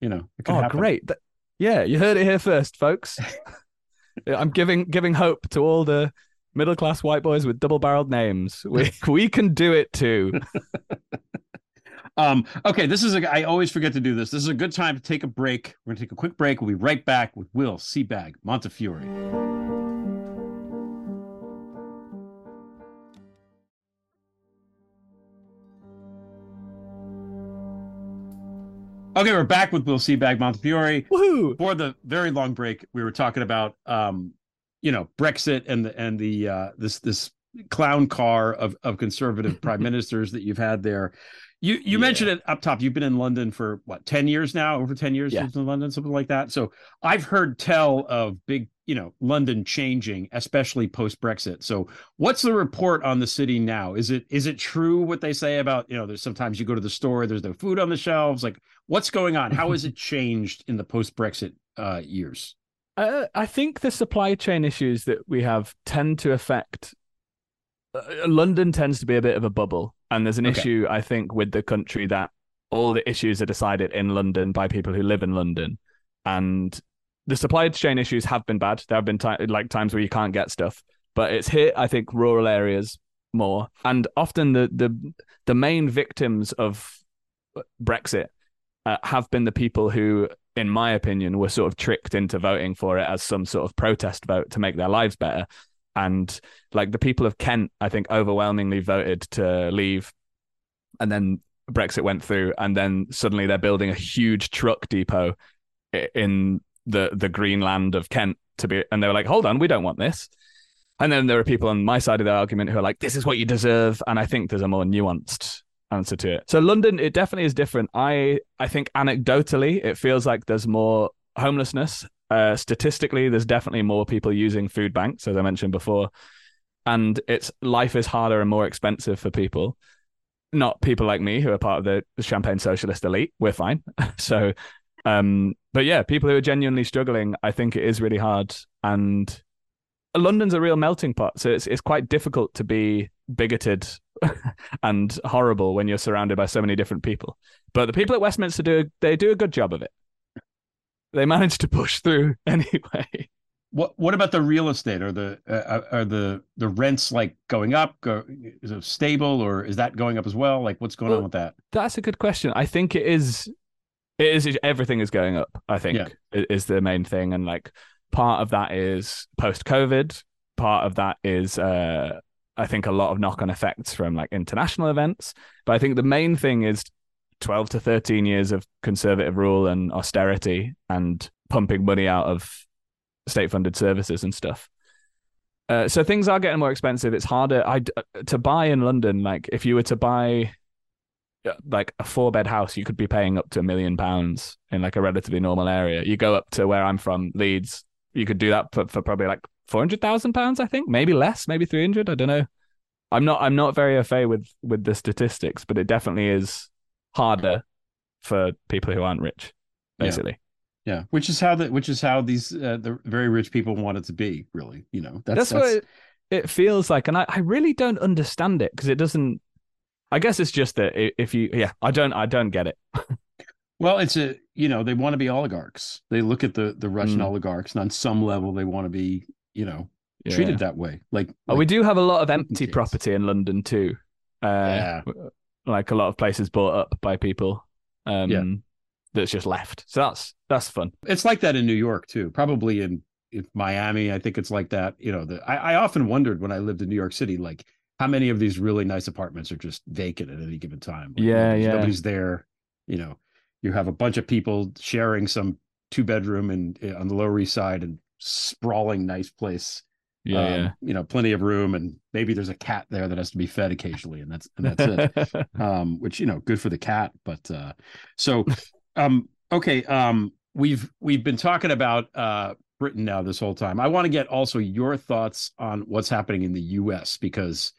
you know, it Oh, happen. great. Th- Yeah, you heard it here first, folks. I'm giving giving hope to all the middle class white boys with double barreled names. We we can do it too. Um, okay, this is a. I always forget to do this. This is a good time to take a break. We're gonna take a quick break. We'll be right back with Will Sebag Montefiore. Okay, we're back with Will Sebag Montefiore. Woohoo! For the very long break, we were talking about, um, you know, Brexit and the and the uh, this this clown car of of conservative prime ministers that you've had there. You you Yeah. mentioned it up top. You've been in London for what ten years now, over ten years Yeah. in London, something like that. So I've heard tell of big, you know, London changing, especially post Brexit. So what's the report on the city now? Is it is it true what they say about you know? There's sometimes you go to the store, there's no food on the shelves. Like what's going on? How has it changed in the post Brexit uh, years? Uh, I think the supply chain issues that we have tend to affect. Uh, London tends to be a bit of a bubble, and there's an Okay. issue I think with the country that all the issues are decided in London by people who live in London, and the supply chain issues have been bad. There have been ti- like times where you can't get stuff, but it's hit I think rural areas more, and often the the the main victims of Brexit uh, have been the people who, in my opinion, were sort of tricked into voting for it as some sort of protest vote to make their lives better. And like the people of Kent, I think overwhelmingly voted to leave. And then Brexit went through, and then suddenly they're building a huge truck depot in the the green land of Kent to be, and they were like, "Hold on, we don't want this." And then there are people on my side of the argument who are like, "This is what you deserve," and I think there's a more nuanced answer to it. So London, it definitely is different. I I think anecdotally, it feels like there's more homelessness. Uh, statistically, there's definitely more people using food banks, as I mentioned before, and it's life is harder and more expensive for people. Not people like me who are part of the champagne socialist elite. We're fine. so, um, but yeah, people who are genuinely struggling, I think it is really hard. And London's a real melting pot, so it's it's quite difficult to be bigoted and horrible when you're surrounded by so many different people. But the people at Westminster do they do a good job of it. They manage to push through anyway. What what about the real estate? Are the uh, are the the rents like going up? Go, is it stable or is that going up as well? Like what's going Well, on with that? That's a good question. I think it is. It is. Everything is going up. I think Yeah. is the main thing, and like part of that is post COVID. Part of that is, uh, I think, a lot of knock on effects from like international events. But I think the main thing is twelve to thirteen years of conservative rule and austerity and pumping money out of state funded services and stuff. Uh, so things are getting more expensive. It's harder I, to buy in London. Like if you were to buy uh, like a four bed house, you could be paying up to a million pounds in like a relatively normal area. You go up to where I'm from, Leeds, you could do that for, for probably like four hundred thousand pounds, I think, maybe less, maybe three hundred. I don't know. I'm not I'm not very au fait with with the statistics, but it definitely is harder for people who aren't rich, basically. Yeah, which is how the which is how these uh, the very rich people want it to be. Really, you know, that's That's, what it, it feels like, and I, I really don't understand it because it doesn't. I guess it's just that if you, yeah, I don't, I don't get it. Well, it's a you know they want to be oligarchs. They look at the the Russian Mm. oligarchs, and on some level, they want to be you know Yeah. treated that way. Like, Oh, like- we do have a lot of empty property in London too. Uh, Yeah. like a lot of places bought up by people. Um, Yeah. that's just left. So that's that's fun. it's like that in New York too. Probably in, in Miami, I think it's like that. You know, the, I, I often wondered when I lived in New York City, like how many of these really nice apartments are just vacant at any given time. Like, Yeah, yeah. nobody's there. You know, you have a bunch of people sharing some two bedroom and uh, on the Lower East Side and sprawling nice place. Yeah, Um, You know, plenty of room, and maybe there's a cat there that has to be fed occasionally, and that's and that's it um which you know good for the cat but uh so um okay um we've we've been talking about uh britain now this whole time i want to get also your thoughts on what's happening in the us because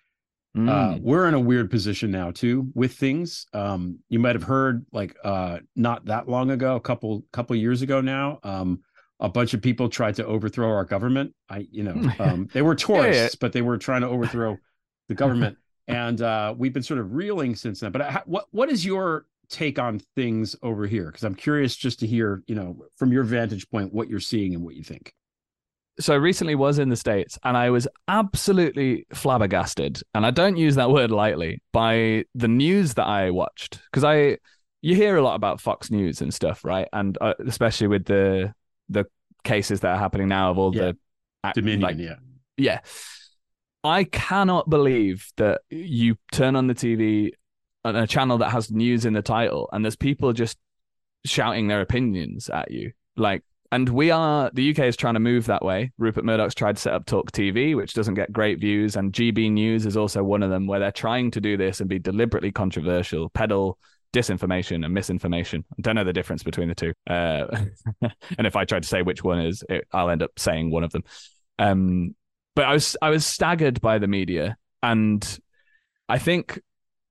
uh Mm. we're in a weird position now too with things um you might have heard like uh not that long ago a couple couple years ago now um a bunch of people tried to overthrow our government i you know um they were tourists but they were trying to overthrow the government and uh, we've been sort of reeling since then. But uh, what what is your take on things over here? Because I'm curious just to hear, you know, from your vantage point, what you're seeing and what you think. so I recently was in the States and I was absolutely flabbergasted. And I don't use that word lightly by the news that I watched. Because I you hear a lot about Fox News and stuff, right? And uh, especially with the the cases that are happening now of all Yeah. the Dominion, like, yeah, yeah. I cannot believe that you turn on the TV on a channel that has news in the title and there's people just shouting their opinions at you. Like, and we are, the UK is trying to move that way. Rupert Murdoch's tried to set up Talk TV, which doesn't get great views. And GB News is also one of them where they're trying to do this and be deliberately controversial, peddle disinformation and misinformation. I don't know the difference between the two. Uh, and if I try to say which one is, it, I'll end up saying one of them. Um, but I was I was staggered by the media, and I think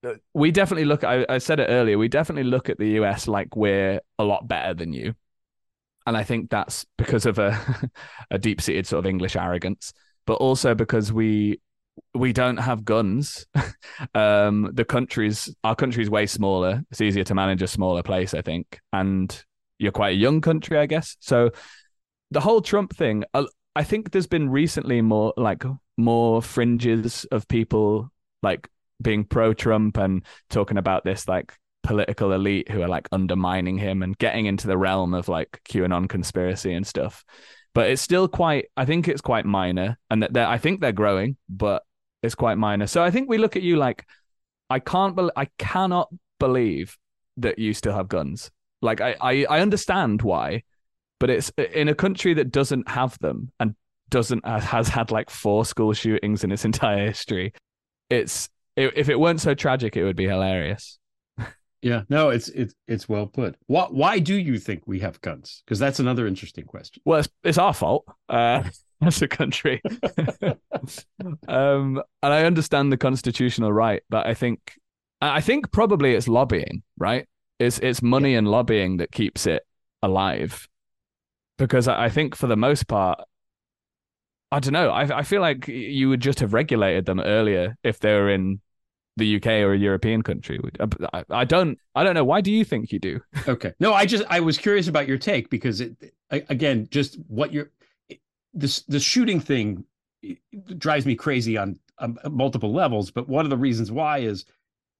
uh, we definitely look. I, I said it earlier. We definitely look at the US like we're a lot better than you, and I think that's because of a a deep seated sort of English arrogance, but also because we we don't have guns. um, the country's our country's way smaller. It's easier to manage a smaller place, I think, and you're quite a young country, I guess. So the whole Trump thing, I think there's been recently more like more fringes of people like being pro Trump and talking about this like political elite who are like undermining him and getting into the realm of like QAnon conspiracy and stuff. But it's still quite, I think it's quite minor and that I think they're growing, but it's quite minor. So I think we look at you like, I can't, bel I cannot believe that you still have guns. Like I, I, I understand why, but it's in a country that doesn't have them and doesn't has had like four school shootings in its entire history. It's if it weren't so tragic, it would be hilarious. Yeah, no, it's it's it's well put. Why why do you think we have guns? Because that's another interesting question. Well, it's, it's our fault uh, as a country. um, and I understand the constitutional right, but I think I think probably it's lobbying, right? It's it's money and lobbying that keeps it alive. Because I I think for the most part, I don't know. I I feel like you would just have regulated them earlier if they were in the UK or a European country. I, I don't I don't know. Why do you think you do? Okay. No, I just I was curious about your take because it again just what you're this the shooting thing drives me crazy on, on multiple levels. But one of the reasons why is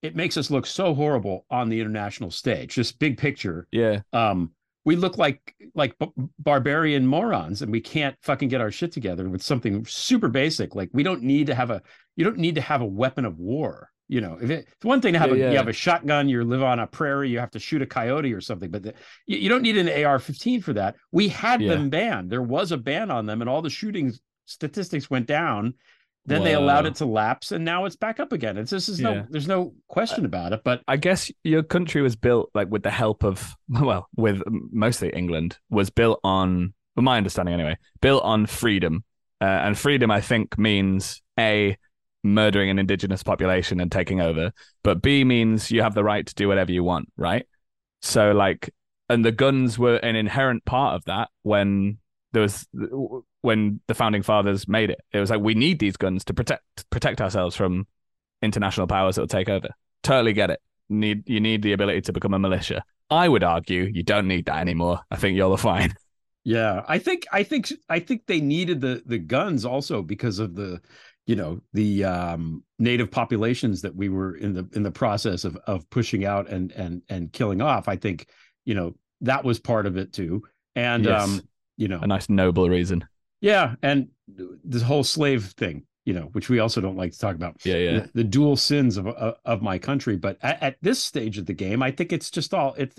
it makes us look so horrible on the international stage. Just big picture. Yeah. Um, we look like like b- barbarian morons, and we can't fucking get our shit together with something super basic. Like we don't need to have a you don't need to have a weapon of war. You know, if it, it's one thing to have Yeah, a yeah. you have a shotgun, you live on a prairie, you have to shoot a coyote or something, but the, you, you don't need an AR-15 for that. We had Yeah. them banned. There was a ban on them, and all the shooting statistics went down. Then they allowed it to lapse, and now it's back up again. It's this is no there's no question about it. But I guess your country was built like with the help of well, with mostly England was built on, my understanding anyway, built on freedom, uh, and freedom I think means a murdering an indigenous population and taking over, but B means you have the right to do whatever you want, right? So like, and the guns were an inherent part of that when there was when the founding fathers made it. It was like we need these guns to protect protect ourselves from international powers that will take over. Totally get it. Need you need the ability to become a militia. I would argue you don't need that anymore. I think you're fine. Yeah, I think I think I think they needed the the guns also because of the you know the um native populations that we were in the in the process of of pushing out and and and killing off. I think you know that was part of it too. And Yes. um you know A nice noble reason. yeah, and this whole slave thing, you know, which we also don't like to talk about. Yeah, yeah. The, the dual sins of of, of my country, but at, at this stage of the game, I think it's just all it's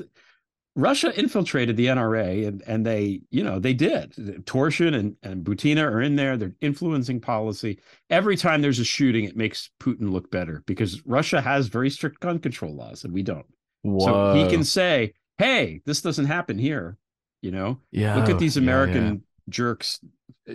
Russia infiltrated the NRA and and they, you know, they did. Torshin and and Butina are in there. They're influencing policy. Every time there's a shooting, it makes Putin look better because Russia has very strict gun control laws and we don't. So he can say, "Hey, this doesn't happen here." You know, yeah, look at these American yeah. jerks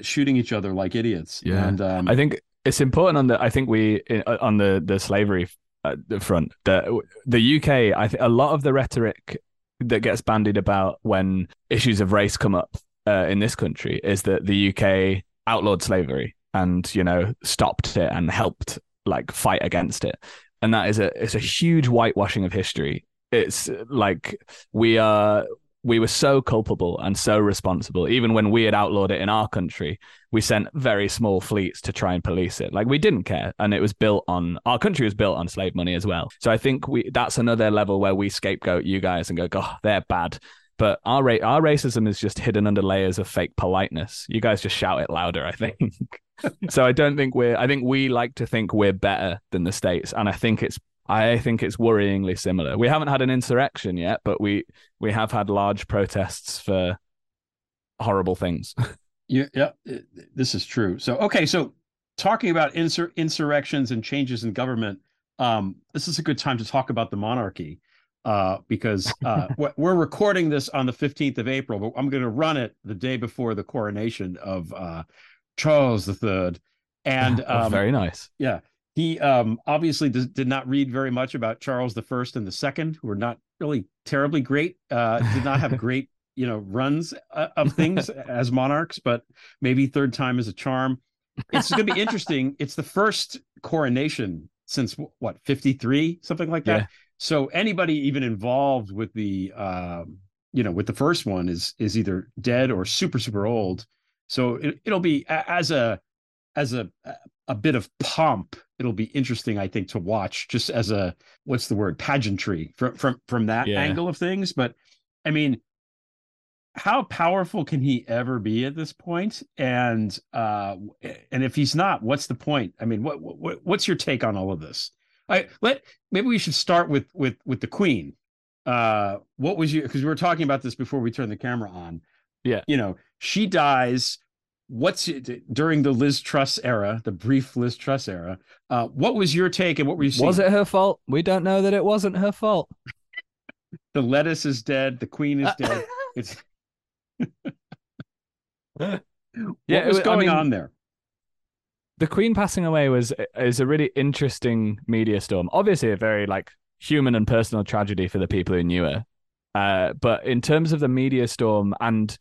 shooting each other like idiots. Yeah. and um, I think it's important on the. I think we uh, on the the slavery uh, the front. The the UK. I think a lot of the rhetoric that gets bandied about when issues of race come up uh, in this country is that the UK outlawed slavery and you know stopped it and helped like fight against it, and that is a it's a huge whitewashing of history. It's like we are. We were so culpable and so responsible. Even when we had outlawed it in our country, we sent very small fleets to try and police it. Like we didn't care, and it was built on our country was built on slave money as well. So I think we that's another level where we scapegoat you guys and go, "God, they're bad." But our ra- our racism is just hidden under layers of fake politeness. You guys just shout it louder, I think. so I don't think we're. I think we like to think we're better than the states, and I think it's. I think it's worryingly similar. We haven't had an insurrection yet, but we we have had large protests for horrible things. Yeah, yeah, this is true. So, okay, so talking about insur- insurrections and changes in government, um, this is a good time to talk about the monarchy uh, because uh, we're- recording this on the 15th of April, but I'm going to run it the day before the coronation of uh, Charles III. And Oh, um, very nice. yeah, he um, obviously does, did not read very much about Charles the First and the Second, who were not really terribly great. Uh, did not have great, you know, runs uh, of things as monarchs, but maybe third time is a charm. It's going to be interesting. It's the first coronation since what fifty three, something like that. Yeah. So anybody even involved with the, um, you know, with the first one is is either dead or super super old. So it, it'll be as a as a a bit of pomp it'll be interesting i think to watch just as a what's the word pageantry from from from that Yeah. angle of things. But i mean how powerful can he ever be at this point? And uh and if he's not what's the point? I mean what, what what's your take on all of this? I let maybe we should start with with with the queen. Uh what was you because we were talking about this before we turned the camera on. Yeah. you know she dies what's it, during the Liz Truss era, the brief Liz Truss era? Uh, what was your take and what were you seeing? Was it her fault? We don't know that it wasn't her fault. the lettuce is dead. The queen is Uh, dead. It's what Yeah, was wa- I going mean- on there? the Queen passing away was is a really interesting media storm. Obviously, a very like human and personal tragedy for the people who knew her. Uh, but in terms of the media storm and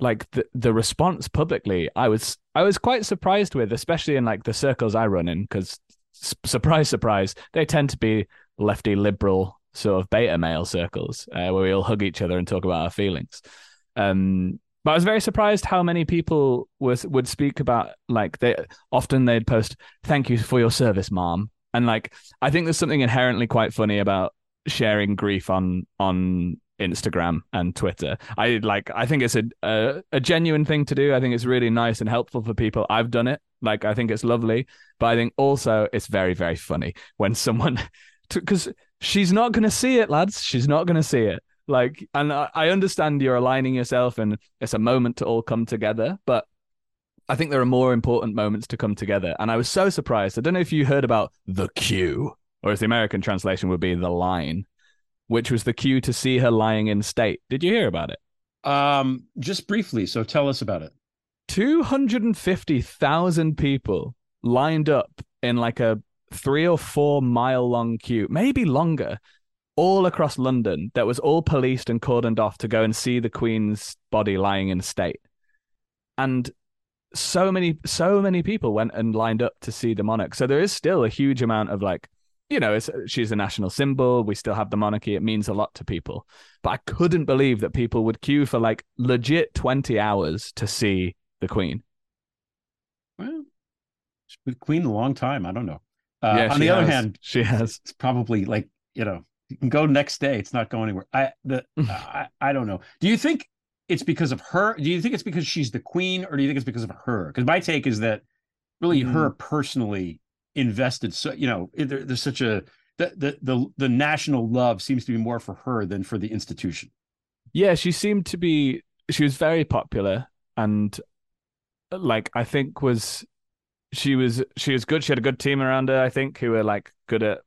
like the the response publicly, I was I was quite surprised with, especially in like the circles I run in, because surprise, surprise, they tend to be lefty liberal sort of beta male circles uh, where we all hug each other and talk about our feelings. Um, but I was very surprised how many people was would speak about like they often they'd post thank you for your service, mom, and like I think there's something inherently quite funny about sharing grief on on Instagram and Twitter. I like I think it's a, a a genuine thing to do. I think it's really nice and helpful for people. I've done it. Like I think it's lovely, but I think also it's very very funny when someone because she's not going to see it, lads. She's not going to see it. Like, and I, I understand you're aligning yourself, and it's a moment to all come together. But I think there are more important moments to come together. And I was so surprised. I don't know if you heard about the queue, or if the American translation would be, the line, which was the cue to see her lying in state. Did you hear about it? Um, just briefly. So tell us about it. 250,000 people lined up in like a three or four mile long queue, maybe longer, all across London that was all policed and cordoned off to go and see the Queen's body lying in state. And so many, so many people went and lined up to see the monarch. So there is still a huge amount of like, you know, it's, she's a national symbol. We still have the monarchy. It means a lot to people. But I couldn't believe that people would queue for like legit 20 hours to see the Queen. Well, she's been queen a long time. I don't know. Uh, Yeah, on the other hand, She has. it's probably like you know you can go next day. It's not going anywhere. I the I, I don't know. Do you think it's because of her? Do you think it's because she's the queen, or do you think it's because of her? Because my take is that really Mm. her personally invested. So you know there, there's such a the, the the the national love seems to be more for her than for the institution. Yeah, she seemed to be she was very popular and like I think was she was she was good. She had a good team around her, I think, who were like good at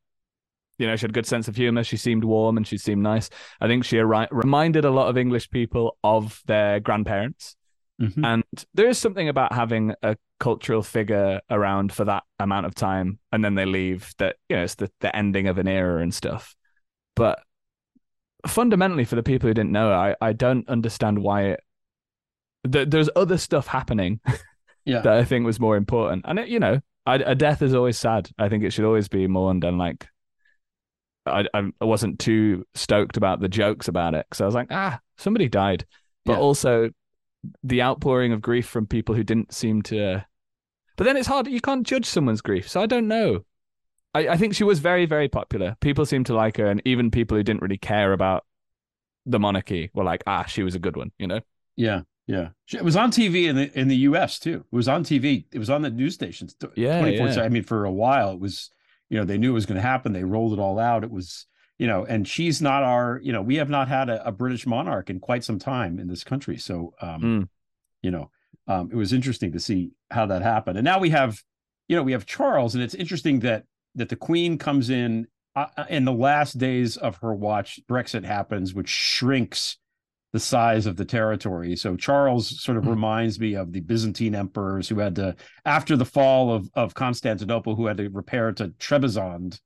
you know, she had a good sense of humor. She seemed warm and she seemed nice. I think she arri- reminded a lot of English people of their grandparents. Mhm. And there is something about having a cultural figure around for that amount of time and then they leave that, you know, it's the, the ending of an era and stuff. But fundamentally, for the people who didn't know, I, I don't understand why it. Th- there's other stuff happening Yeah. that I think was more important. And, it, you know, I, a death is always sad. I think it should always be mourned. And like, I, I wasn't too stoked about the jokes about it because I was like, ah, somebody died. But Yeah. also the outpouring of grief from people who didn't seem to. But then it's hard. You can't judge someone's grief. So I don't know. I, I think she was very, very popular. People seemed to like her. And even people who didn't really care about the monarchy were like, ah, she was a good one, you know? Yeah, yeah. It was on TV in the in the U.S. too. It was on TV. It was on the news stations. Yeah, 24 yeah. I mean, for a while, it was. You know, they knew it was going to happen. They rolled it all out. It was. You know, and she's not our. You know, we have not had a, a British monarch in quite some time in this country. So, um, Mm. you know, um, it was interesting to see how that happened. And now we have, you know, we have Charles, and it's interesting that that the Queen comes in uh, in the last days of her watch. Brexit happens, which shrinks the size of the territory. So Charles sort of reminds me of the Byzantine emperors who had to, after the fall of of Constantinople, who had to repair to Trebizond,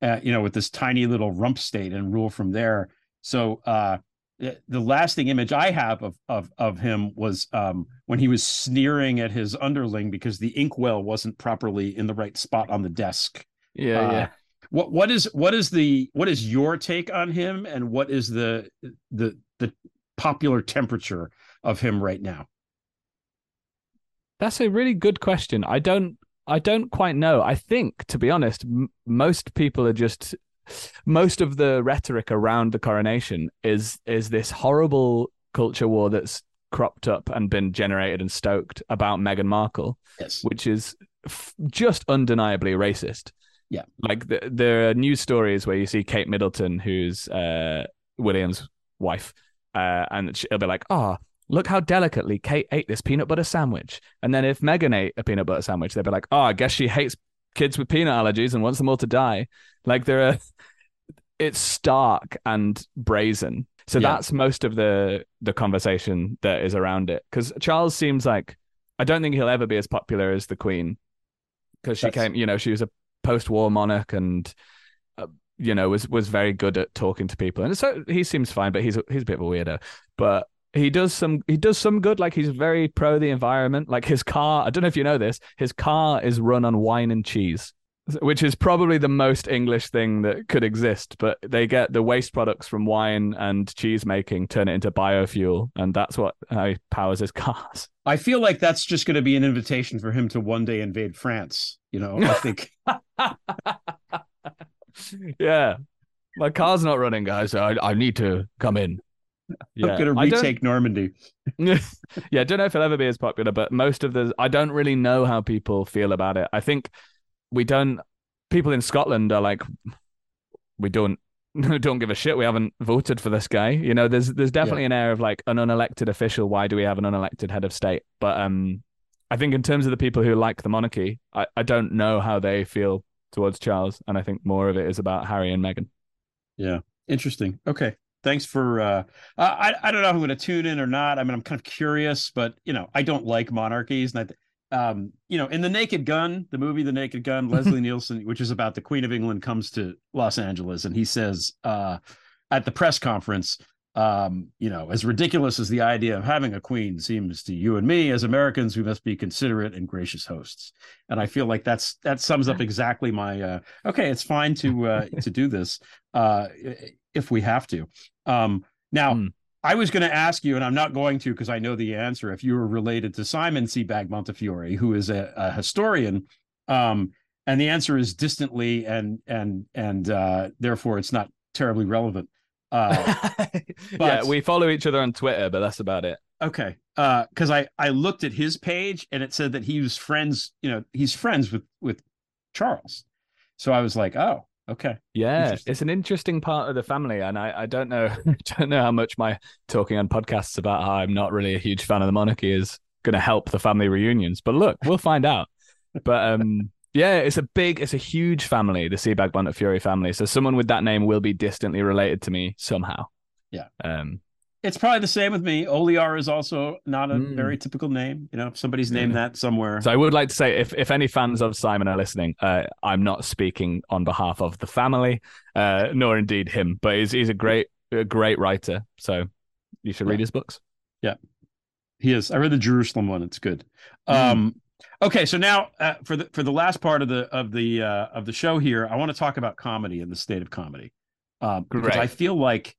uh, you know, with this tiny little rump state and rule from there. So uh, the, the lasting image I have of of of him was um, when he was sneering at his underling because the inkwell wasn't properly in the right spot on the desk. Yeah, Uh, yeah. What what is what is the what is your take on him, and what is the the the popular temperature of him right now? That's a really good question. I don't I don't quite know. I think to be honest, m- most people are just most of the rhetoric around the coronation is is this horrible culture war that's cropped up and been generated and stoked about Meghan Markle, Yes. which is f- just undeniably racist. Yeah. Like the, there are news stories where you see Kate Middleton, who's uh, William's wife, uh, and she'll be like, "Oh, look how delicately Kate ate this peanut butter sandwich." And then if Meghan ate a peanut butter sandwich, they'd be like, "Oh, I guess she hates kids with peanut allergies and wants them all to die." Like there are, it's stark and brazen. So Yeah. that's most of the the conversation that is around it. Because Charles seems like I don't think he'll ever be as popular as the Queen, because she That's- came, you know, she was a post-war monarch and uh, you know was was very good at talking to people, and so he seems fine, but he's he's a bit of a weirdo. But he does some he does some good. Like he's very pro the environment. Like his car, I don't know if you know this, his car is run on wine and cheese which is probably the most English thing that could exist. But they get the waste products from wine and cheese making, turn it into biofuel, and that's what powers his cars. I feel like that's just going to be an invitation for him to one day invade France. You know, I think yeah, my car's not running, guys. So I I need to come in. Yeah, I'm going to retake Normandy. yeah, I don't know if it'll ever be as popular, but most of the I don't really know how people feel about it. I think we don't. People in Scotland are like, we don't don't give a shit. We haven't voted for this guy. You know, there's there's definitely an air of like an unelected official. Why do we have an unelected head of state? But um, I think in terms of the people who like the monarchy, I I don't know how they feel towards Charles, and I think more of it is about Harry and Meghan. Yeah, interesting. Okay, thanks for. uh I I don't know if I'm going to tune in or not. I mean, I'm kind of curious, but you know, I don't like monarchies, and I. th- Um, you know, in the Naked Gun, the movie The Naked Gun, Leslie Nielsen, which is about the Queen of England, comes to Los Angeles, and he says uh, at the press conference, um, you know, as ridiculous as the idea of having a queen seems to you and me as Americans, we must be considerate and gracious hosts. And I feel like that's that sums up exactly my. Uh, okay, it's fine to uh, to do this uh, if we have to. Um, now, Hmm. I was going to ask you, and I'm not going to because I know the answer. If you were related to Simon Sebag Montefiore, who is a, a historian, um, and the answer is distantly, and and and uh, therefore it's not terribly relevant. Uh, yeah, but- we follow each other on Twitter, but that's about it. Okay. Uh because I I looked at his page and it said that he was friends, you know, he's friends with with Charles. So I was like, "Oh, okay." Yeah, it's an interesting part of the family, and I, I don't know don't know how much my talking on podcasts about how I'm not really a huge fan of the monarchy is going to help the family reunions. But look, we'll find out. But um, yeah, it's a big, it's a huge family, the Sebag Montefiore family. So someone with that name will be distantly related to me somehow. Yeah. Um, It's probably the same with me. Olear is also not a Mm. very typical name. You know, if somebody's named Yeah. that somewhere. so I would like to say, if if any fans of Simon are listening, uh, I'm not speaking on behalf of the family, uh, nor indeed him, but he's he's a great a great writer. So you should read his books. Yeah, he is. I read the Jerusalem one. It's good. Mm. Um, okay, so now uh, for the for the last part of the of the uh, of the show here, I want to talk about comedy and the state of comedy, um, because I feel like,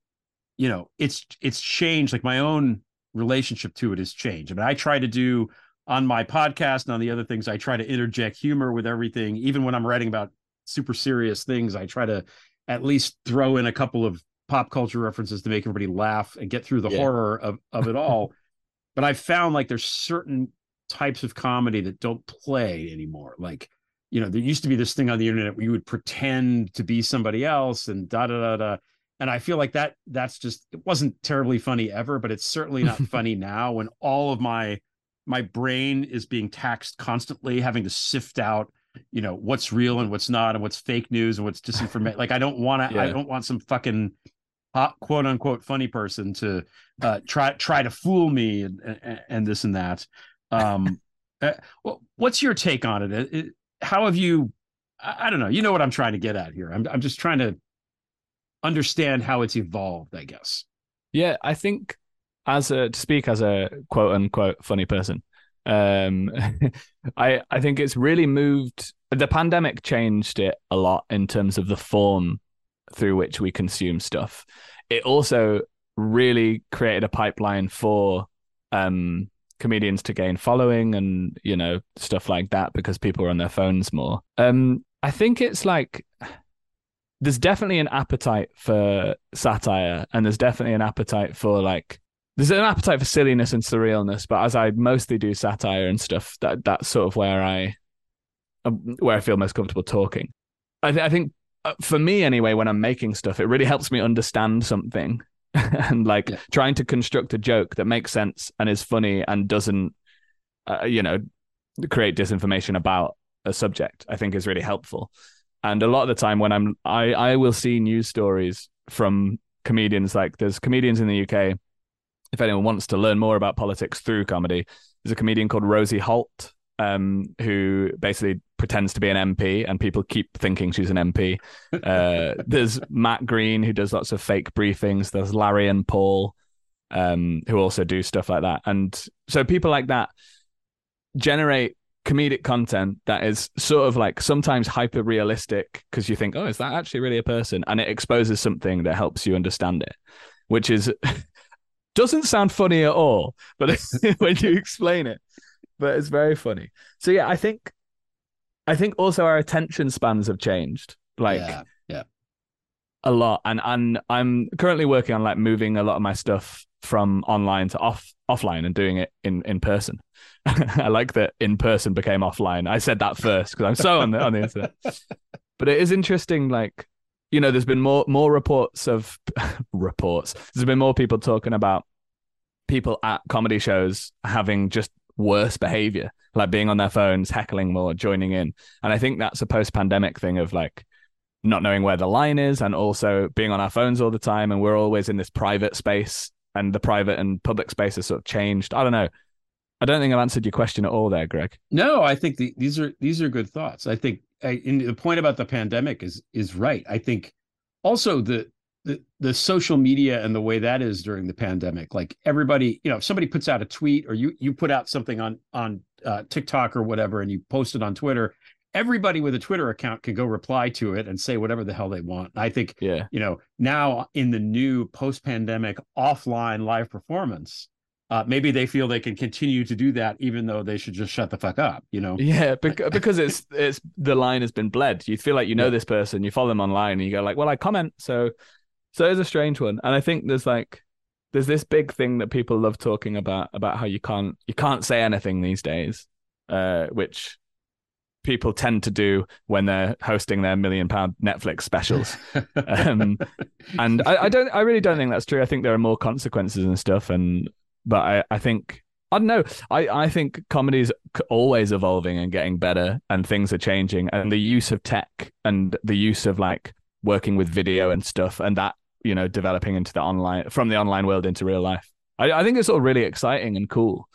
you know, it's it's changed. Like my own relationship to it has changed. I mean, I try to do on my podcast and on the other things, I try to interject humor with everything. Even when I'm writing about super serious things, I try to at least throw in a couple of pop culture references to make everybody laugh and get through the Yeah. horror of of it all. but I've found like there's certain types of comedy that don't play anymore. Like, you know, there used to be this thing on the internet where you would pretend to be somebody else and da da da da. And I feel like that that's just it wasn't terribly funny ever, but it's certainly not funny now when all of my my brain is being taxed constantly, having to sift out, you know, what's real and what's not, and what's fake news and what's disinformation. like I don't want to, I don't want some fucking hot, quote unquote funny person to uh, try try to fool me and, and and this and that. Um, uh, well, what's your take on it? It- it- How have you? I, I don't know. You know what I'm trying to get at here. I'm I'm just trying to understand how it's evolved. I guess. Yeah, I think as a to speak as a quote unquote funny person, um, I I think it's really moved. The pandemic changed it a lot in terms of the form through which we consume stuff. It also really created a pipeline for um, comedians to gain following and you know stuff like that because people are on their phones more. Um, I think it's like there's definitely an appetite for satire and there's definitely an appetite for like there's an appetite for silliness and surrealness but as i mostly do satire and stuff that that's sort of where i um, where i feel most comfortable talking i, th- I think uh, for me anyway when i'm making stuff it really helps me understand something and like Yeah. trying to construct a joke that makes sense and is funny and doesn't uh, you know create disinformation about a subject i think is really helpful And a lot of the time when I'm I I will see news stories from comedians like there's comedians in the UK. If anyone wants to learn more about politics through comedy, there's a comedian called Rosie Holt, um, who basically pretends to be an MP, and people keep thinking she's an MP. Uh, there's Matt Green, who does lots of fake briefings. There's Larry and Paul, um, who also do stuff like that. And so people like that generate comedic content that is sort of like sometimes hyper realistic because you think, oh, is that actually really a person? And it exposes something that helps you understand it, which is doesn't sound funny at all, but when you explain it, but it's very funny. So yeah, I think I think also our attention spans have changed. Like yeah, yeah. a lot. And and I'm currently working on like moving a lot of my stuff from online to off offline and doing it in in person. I like that in person became offline. I said that first because I'm so on the on the internet. But it is interesting, like you know, there's been more more reports of reports. There's been more people talking about people at comedy shows having just worse behavior, like being on their phones, heckling more, joining in. And I think that's a post pandemic thing of like not knowing where the line is and also being on our phones all the time. And we're always in this private space and the private and public space has sort of changed. I don't know. I don't think I've answered your question at all there, Greg. No, I think the, these are these are good thoughts. I think I, the point about the pandemic is is right. I think also the the the social media and the way that is during the pandemic like everybody you know if somebody puts out a tweet or you you put out something on on uh, tiktok or whatever and you post it on twitter everybody with a twitter account can go reply to it and say whatever the hell they want i think Yeah. you know now in the new post-pandemic offline live performance uh, maybe they feel they can continue to do that even though they should just shut the fuck up you know Yeah, bec- because it's it's the line has been bled. You feel like you know Yeah. this person, you follow them online, and you go like, "Well, I comment." So, so it's a strange one, and I think there's like there's this big thing that people love talking about about how you can't you can't say anything these days, uh, which people tend to do when they're hosting their million pound Netflix specials. um, and I, I don't, I really don't think that's true. I think there are more consequences and stuff. And but I, I think I don't know. I, I think comedy is always evolving and getting better, and things are changing. And the use of tech and the use of like working with video and stuff, and that you know developing into the online from the online world into real life. I, I think it's all really exciting and cool.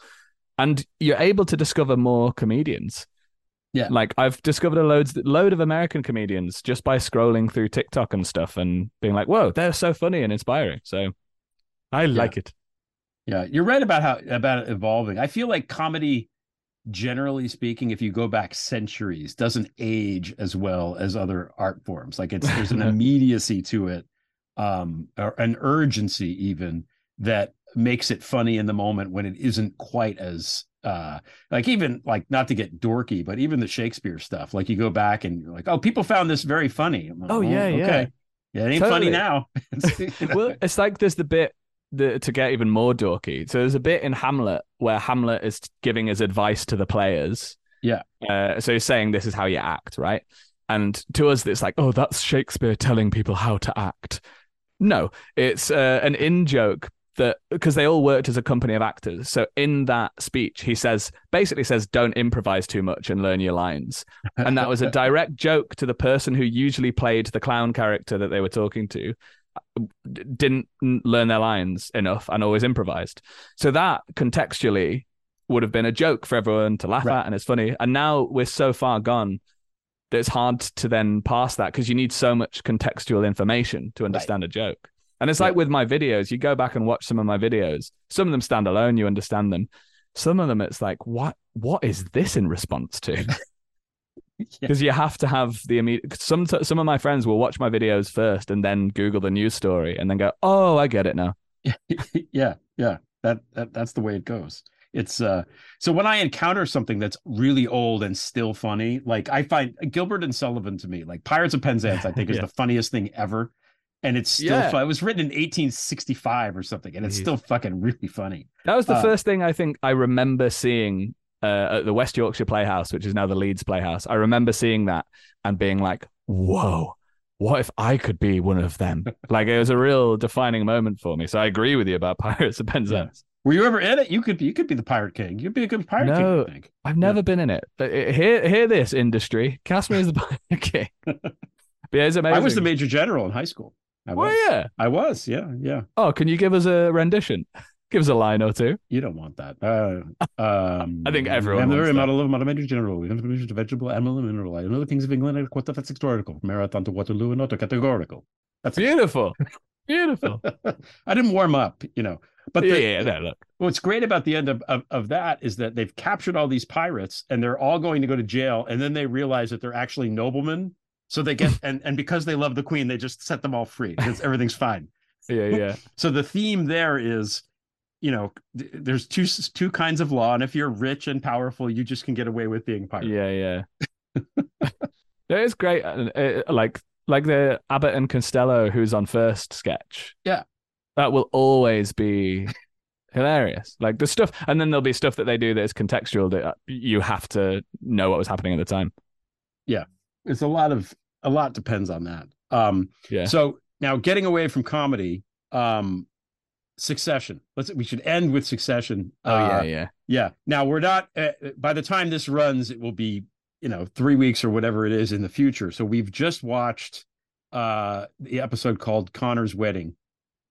And you're able to discover more comedians. Yeah. Like I've discovered a loads load of American comedians just by scrolling through TikTok and stuff and being like, whoa, they're so funny and inspiring. So I like it. Yeah, you're right about how about it evolving. I feel like comedy, generally speaking, if you go back centuries, doesn't age as well as other art forms. Like it's there's an immediacy to it, um, or an urgency even that makes it funny in the moment when it isn't quite as uh like even like not to get dorky but even the shakespeare stuff like you go back and you're like oh people found this very funny like, Oh, yeah, yeah. okay yeah it ain't Totally. funny now you know, well, it's like there's the bit the, to get even more dorky. So there's a bit in Hamlet where Hamlet is giving his advice to the players. Yeah. Uh, so he's saying this is how you act, right? And to us, it's like, oh, that's Shakespeare telling people how to act. No, it's uh, an in joke that because they all worked as a company of actors. So in that speech, he says basically says, "Don't improvise too much and learn your lines." And that was a direct joke to the person who usually played the clown character that they were talking to didn't learn their lines enough and always improvised. So that contextually would have been a joke for everyone to laugh Right. at and it's funny. And now we're so far gone that it's hard to then pass that because you need so much contextual information to understand a joke. And it's like with my videos, you go back and watch some of my videos. Some of them stand alone, you understand them. Some of them, it's like, what? What is this in response to? Because you have to have the immediate. Some some of my friends will watch my videos first and then Google the news story and then go, "Oh, I get it now." yeah yeah that, that that's the way it goes it's uh so when i encounter something that's really old and still funny like i find gilbert and sullivan to me like pirates of penzance i think is Yeah. the funniest thing ever and it's still Yeah. fun. it was written in 1865 or something and it's Jeez. still fucking really funny That was the Uh, first thing I think I remember seeing uh, at the West Yorkshire Playhouse, which is now the Leeds Playhouse. I remember seeing that and being like, "Whoa." What if I could be one of them? like it was a real defining moment for me. So I agree with you about Pirates of Penzance. were you ever in it you could be you could be the pirate king you'd be a good pirate No. king i think I've never been in it. But uh, hear hear this industry. Cast me as the Pirate King. But yeah, it's amazing. I was the major general in high school. I Well, was. yeah. I was. Yeah, yeah. Oh, can you give us a rendition? Give us a line or two. You don't want that. Uh, um, I think everyone I'm the very model of my major general. We have to vegetable, animal, and mineral. I know the kings of England are quite that's historical. Marathon to Waterloo and auto categorical. That's. Beautiful. Beautiful. I didn't warm up, you know. But yeah, the, yeah, no, look. what's great about the end of, of, of that is that they've captured all these pirates and they're all going to go to jail. And then they realize that they're actually noblemen. So they get, and, and because they love the queen, they just set them all free because everything's fine. Yeah, yeah. So the theme there is, you know, there's two two kinds of law, and if you're rich and powerful, you just can get away with being pirate. Yeah, yeah. it is great. uh, uh, Like like the Abbott and Costello who's on first sketch. Yeah. That will always be hilarious. Like the stuff and then there'll be stuff that they do that is contextual that uh, you have to know what was happening at the time. Yeah. It's a lot of a lot depends on that. Um, Yeah. So now getting away from comedy, um, Succession. Let's we should end with Succession. Oh yeah, Uh, yeah. Yeah. Now we're not. Uh, by the time this runs, it will be you know three weeks or whatever it is in the future. So we've just watched uh the episode called Connor's Wedding.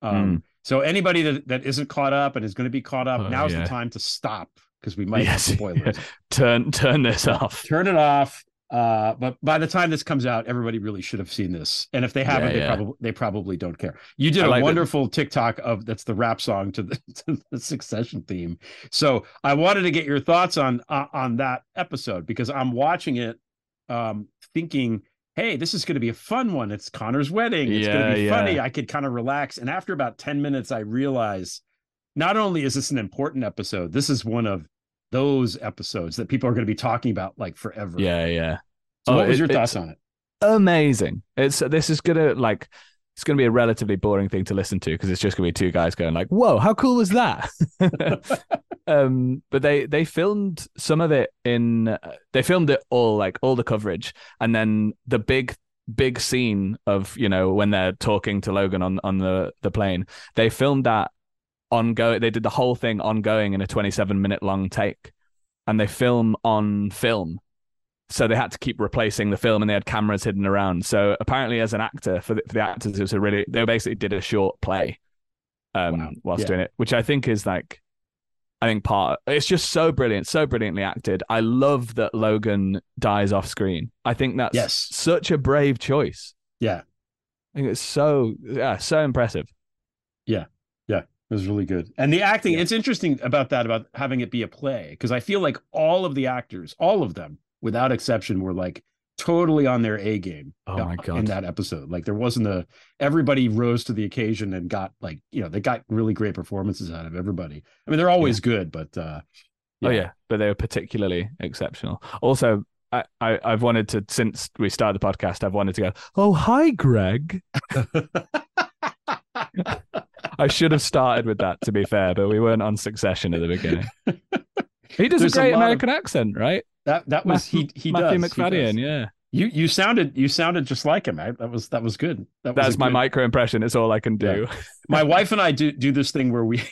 Um, So anybody that that isn't caught up and is going to be caught up, Oh, now's yeah. the time to stop because we might Yes, have spoilers. Turn turn this off. Turn it off. Uh, but by the time this comes out, everybody really should have seen this. And if they haven't, Yeah, they yeah. probably they probably don't care. You did I a wonderful TikTok of that's the rap song to the, to the Succession theme. So I wanted to get your thoughts on uh, on that episode because I'm watching it, um, thinking, hey, this is going to be a fun one. It's Connor's wedding. It's going to be yeah. funny. I could kind of relax. And after about ten minutes, I realize not only is this an important episode, this is one of those episodes that people are going to be talking about like forever. Yeah, yeah. So Oh, what was it- your thoughts on it? amazing. It's this is gonna like it's gonna be a relatively boring thing to listen to because it's just gonna be two guys going like, "Whoa, how cool was that?" um, but they they filmed some of it in uh, they filmed it all like all the coverage, and then the big big scene of you know when they're talking to Logan on on the the plane, they filmed that ongoing. They did the whole thing ongoing in a twenty seven minute long take, and they film on film so they had to keep replacing the film and they had cameras hidden around so apparently as an actor for the, for the actors it was a really they basically did a short play um Wow. whilst Yeah. doing it which i think is like i think part it's just so brilliant so brilliantly acted i love that logan dies off screen i think that's Yes. such a brave choice Yeah, i think it's so yeah so impressive it was really good. And the acting, it's interesting about that, about having it be a play, because I feel like all of the actors, all of them, without exception, were like totally on their A game. Oh my God. in that episode. Like there wasn't a everybody rose to the occasion and got like, you know, they got really great performances out of everybody. I mean, they're always good, but uh Oh yeah, but they were particularly exceptional. Also, I, I I've wanted to since we started the podcast, I've wanted to go. Oh hi, Greg. I should have started with that to be fair, but we weren't on Succession at the beginning. He does There's a a great of- American accent, right? that that was he he Matthew does. he Macfadyen, does. yeah. You you sounded you sounded just like him. I, that was that was good. That That's a my good- micro impression. It's all I can do. my wife and I do do this thing where we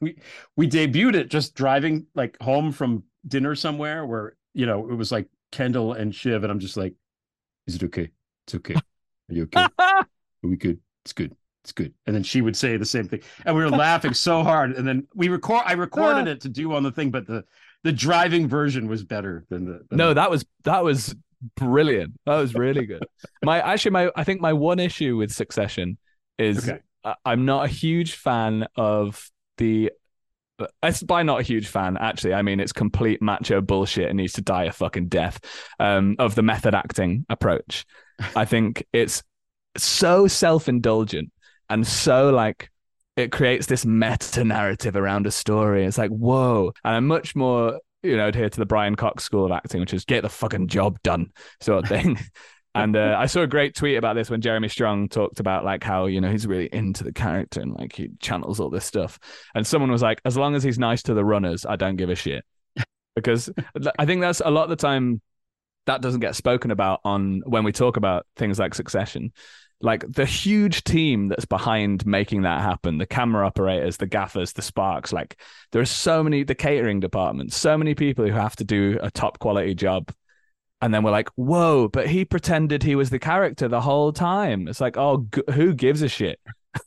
we we debuted it just driving like home from dinner somewhere where you know it was like Kendall and Shiv and I'm just like, is it okay? It's okay. Are you okay? Are we good? It's good. It's good. And then she would say the same thing, and we were laughing so hard. And then we record. I recorded it to do on the thing, but the the driving version was better than the. than No, the- that was that was brilliant. That was really good. My actually my I think my one issue with Succession is Okay. I- I'm not a huge fan of the. It's by not a huge fan, actually. I mean, it's complete macho bullshit and needs to die a fucking death. Um, of the method acting approach, I think it's so self indulgent and so like it creates this meta narrative around a story. It's like whoa, and I'm much more you know adhere to the Brian Cox school of acting, which is get the fucking job done sort of thing. And uh, I saw a great tweet about this when Jeremy Strong talked about like how you know he's really into the character and like he channels all this stuff. And someone was like, as long as he's nice to the runners, I don't give a shit. Because I think that's a lot of the time that doesn't get spoken about on when we talk about things like Succession. Like the huge team that's behind making that happen, the camera operators, the gaffers, the sparks, like there are so many, the catering department, so many people who have to do a top quality job and then we're like, whoa, but he pretended he was the character the whole time. It's like, oh, g- who gives a shit?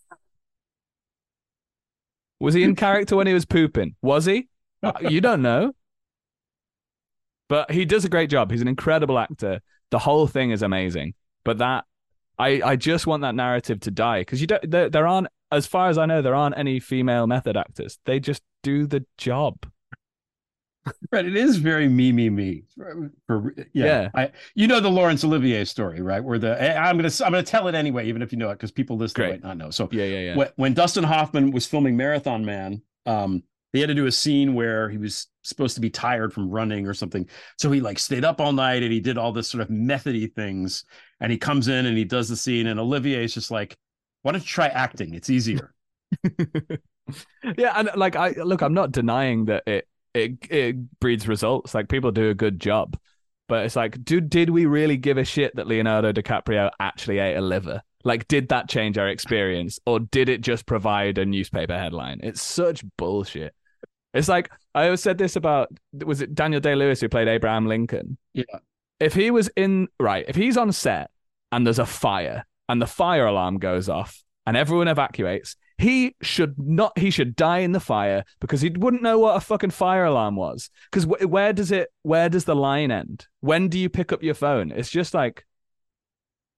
was he in character when he was pooping? Was he? Uh, You don't know. But he does a great job. He's an incredible actor. The whole thing is amazing. But that, I, I just want that narrative to die because you don't. There, there aren't, as far as I know, there aren't any female method actors. They just do the job. Right, it is very me, me, me. For, for- yeah, Yeah. I, you know the Laurence Olivier story, right? Where the eh, I'm gonna I'm gonna tell it anyway, even if you know it, because people listening might not know. So Yeah, yeah, yeah. when, when Dustin Hoffman was filming Marathon Man, um, they had to do a scene where he was supposed to be tired from running or something. So he like stayed up all night and he did all this sort of methody things. And he comes in and he does the scene, and Olivier is just like, "Why don't you try acting? It's easier." yeah, and like I look, I'm not denying that it it it breeds results. Like people do a good job, but it's like, do did we really give a shit that Leonardo DiCaprio actually ate a liver? Like, did that change our experience, or did it just provide a newspaper headline? It's such bullshit. It's like I always said this about was it Daniel Day Lewis who played Abraham Lincoln? Yeah. If he was in right, if he's on set and there's a fire and the fire alarm goes off and everyone evacuates, he should not. He should die in the fire because he wouldn't know what a fucking fire alarm was. Because wh- where does it? Where does the line end? When do you pick up your phone? It's just like,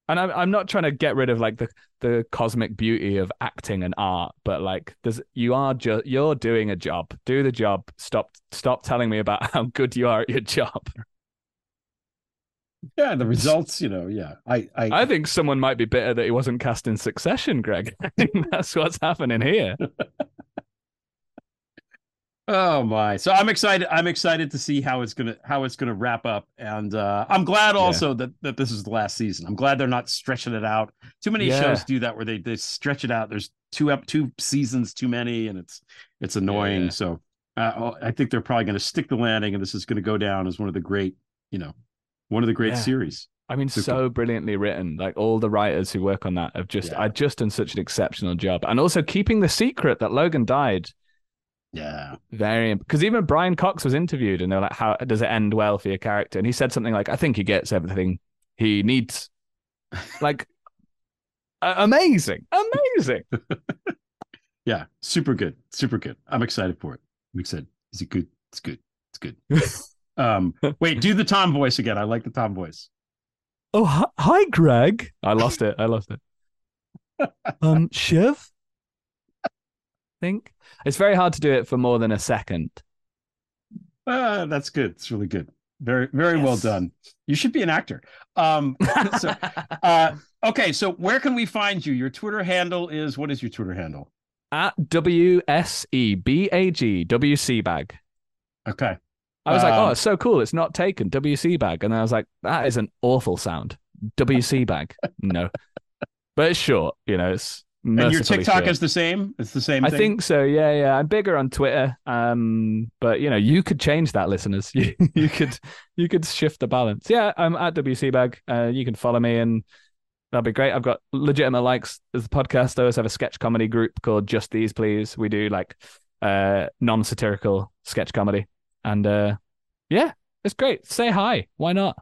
and I'm I'm not trying to get rid of like the the cosmic beauty of acting and art, but like there's you are just you're doing a job. Do the job. Stop stop telling me about how good you are at your job. Yeah, the results, you know, yeah. I I, I think someone might be bitter that he wasn't cast in Succession, Greg. I think that's what's happening here. Oh my! So I'm excited. I'm excited to see how it's gonna how it's gonna wrap up, and uh, I'm glad also that that this is the last season. I'm glad they're not stretching it out. Too many Yeah. shows do that where they they stretch it out. There's two up two seasons too many, and it's it's annoying. Yeah. So uh, I think they're probably going to stick the landing, and this is going to go down as one of the great, you know, one of the great Yeah. series. I mean, Super. so brilliantly written. Like all the writers who work on that have just, Yeah. I just done such an exceptional job, and also keeping the secret that Logan died. Yeah, Very, because even Brian Cox was interviewed, and they're like, "How does it end well for your character?" And he said something like, "I think he gets everything he needs." like, amazing, amazing. yeah, super good, super good. I'm excited for it. I'm excited. Is it good? It's good. It's good. um, wait, do the Tom voice again. I like the Tom voice. Oh, hi, hi, Greg. I lost it. I lost it. Um, Shiv. Think it's very hard to do it for more than a second. Ah, that's good. It's really good. Very, very well done. You should be an actor. Um, so, uh, okay, so where can we find you? Your Twitter handle is what is your Twitter handle? At W S E B A G W C bag. Okay. I was like, Um, oh, it's so cool. It's not taken. WC bag. And I was like, that is an awful sound. WC bag. No. But it's short, you know, it's And your TikTok short. is the same? It's the same I thing? think so. Yeah, yeah. I'm bigger on Twitter. Um, but you know, you could change that, listeners. You, you could you could shift the balance. Yeah, I'm at WC bag. Uh, you can follow me and that'd be great. I've got legitimate likes as the podcast. I always have a sketch comedy group called Just These Please. We do like uh non-satirical sketch comedy. And uh yeah, it's great. Say hi. Why not?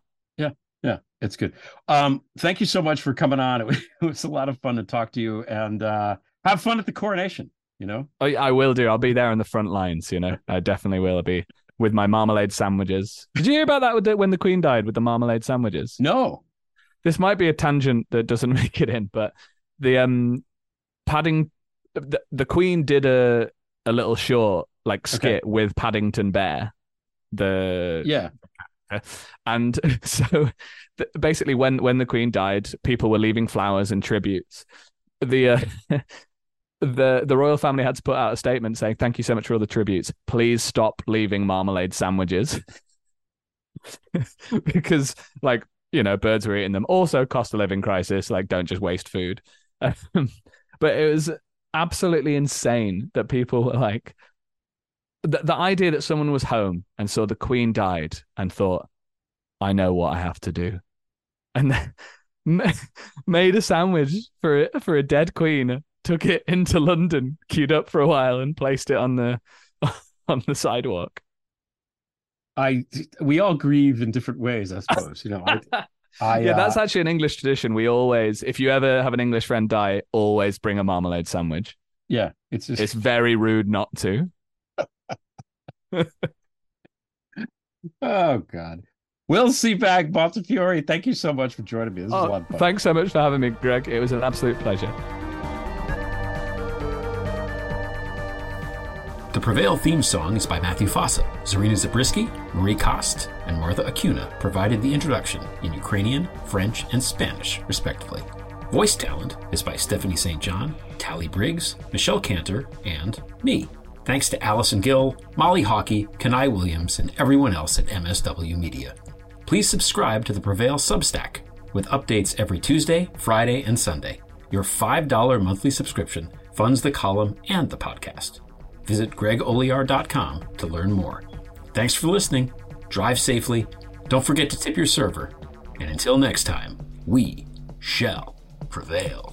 It's good. Um, thank you so much for coming on. It was, it was a lot of fun to talk to you and uh, have fun at the coronation, you know? I, I will do. I'll be there on the front lines, you know. I definitely will be with my marmalade sandwiches. Did you hear about that with the, when the Queen died with the marmalade sandwiches? No. This might be a tangent that doesn't make it in, but the um padding the, the Queen did a a little short like skit with Paddington Bear. The Yeah. And so basically when when the queen died people were leaving flowers and tributes. The uh, the the royal family had to put out a statement saying thank you so much for all the tributes. Please stop leaving marmalade sandwiches. Because like you know birds were eating them. Also cost of living crisis like don't just waste food. But it was absolutely insane that people were like the, the idea that someone was home and saw the queen died and thought i know what i have to do and then made a sandwich for for a dead queen took it into london queued up for a while and placed it on the on the sidewalk I we all grieve in different ways, I suppose. You know, I, I yeah, that's uh, actually an English tradition. We always, if you ever have an English friend die, always bring a marmalade sandwich. yeah. It's just It's very rude not to. Oh god. Will Sebag Montefiore. Thank you so much for joining me. This is a lot Oh, of fun. thanks so much for having me, Greg. It was an absolute pleasure. The Prevail theme song is by Matthew Fossa. Zarina Zabriskie, Marie Kost, and Martha Acuna provided the introduction in Ukrainian, French, and Spanish, respectively. Voice talent is by Stephanie St. John, Tally Briggs, Michelle Cantor, and me. Thanks to Allison Gill, Molly Hockey, Kenai Williams, and everyone else at MSW Media. Please subscribe to the Prevail Substack with updates every Tuesday, Friday, and Sunday. Your $5 monthly subscription funds the column and the podcast. Visit gregolear.com to learn more. Thanks for listening. Drive safely. Don't forget to tip your server. And until next time, we shall prevail.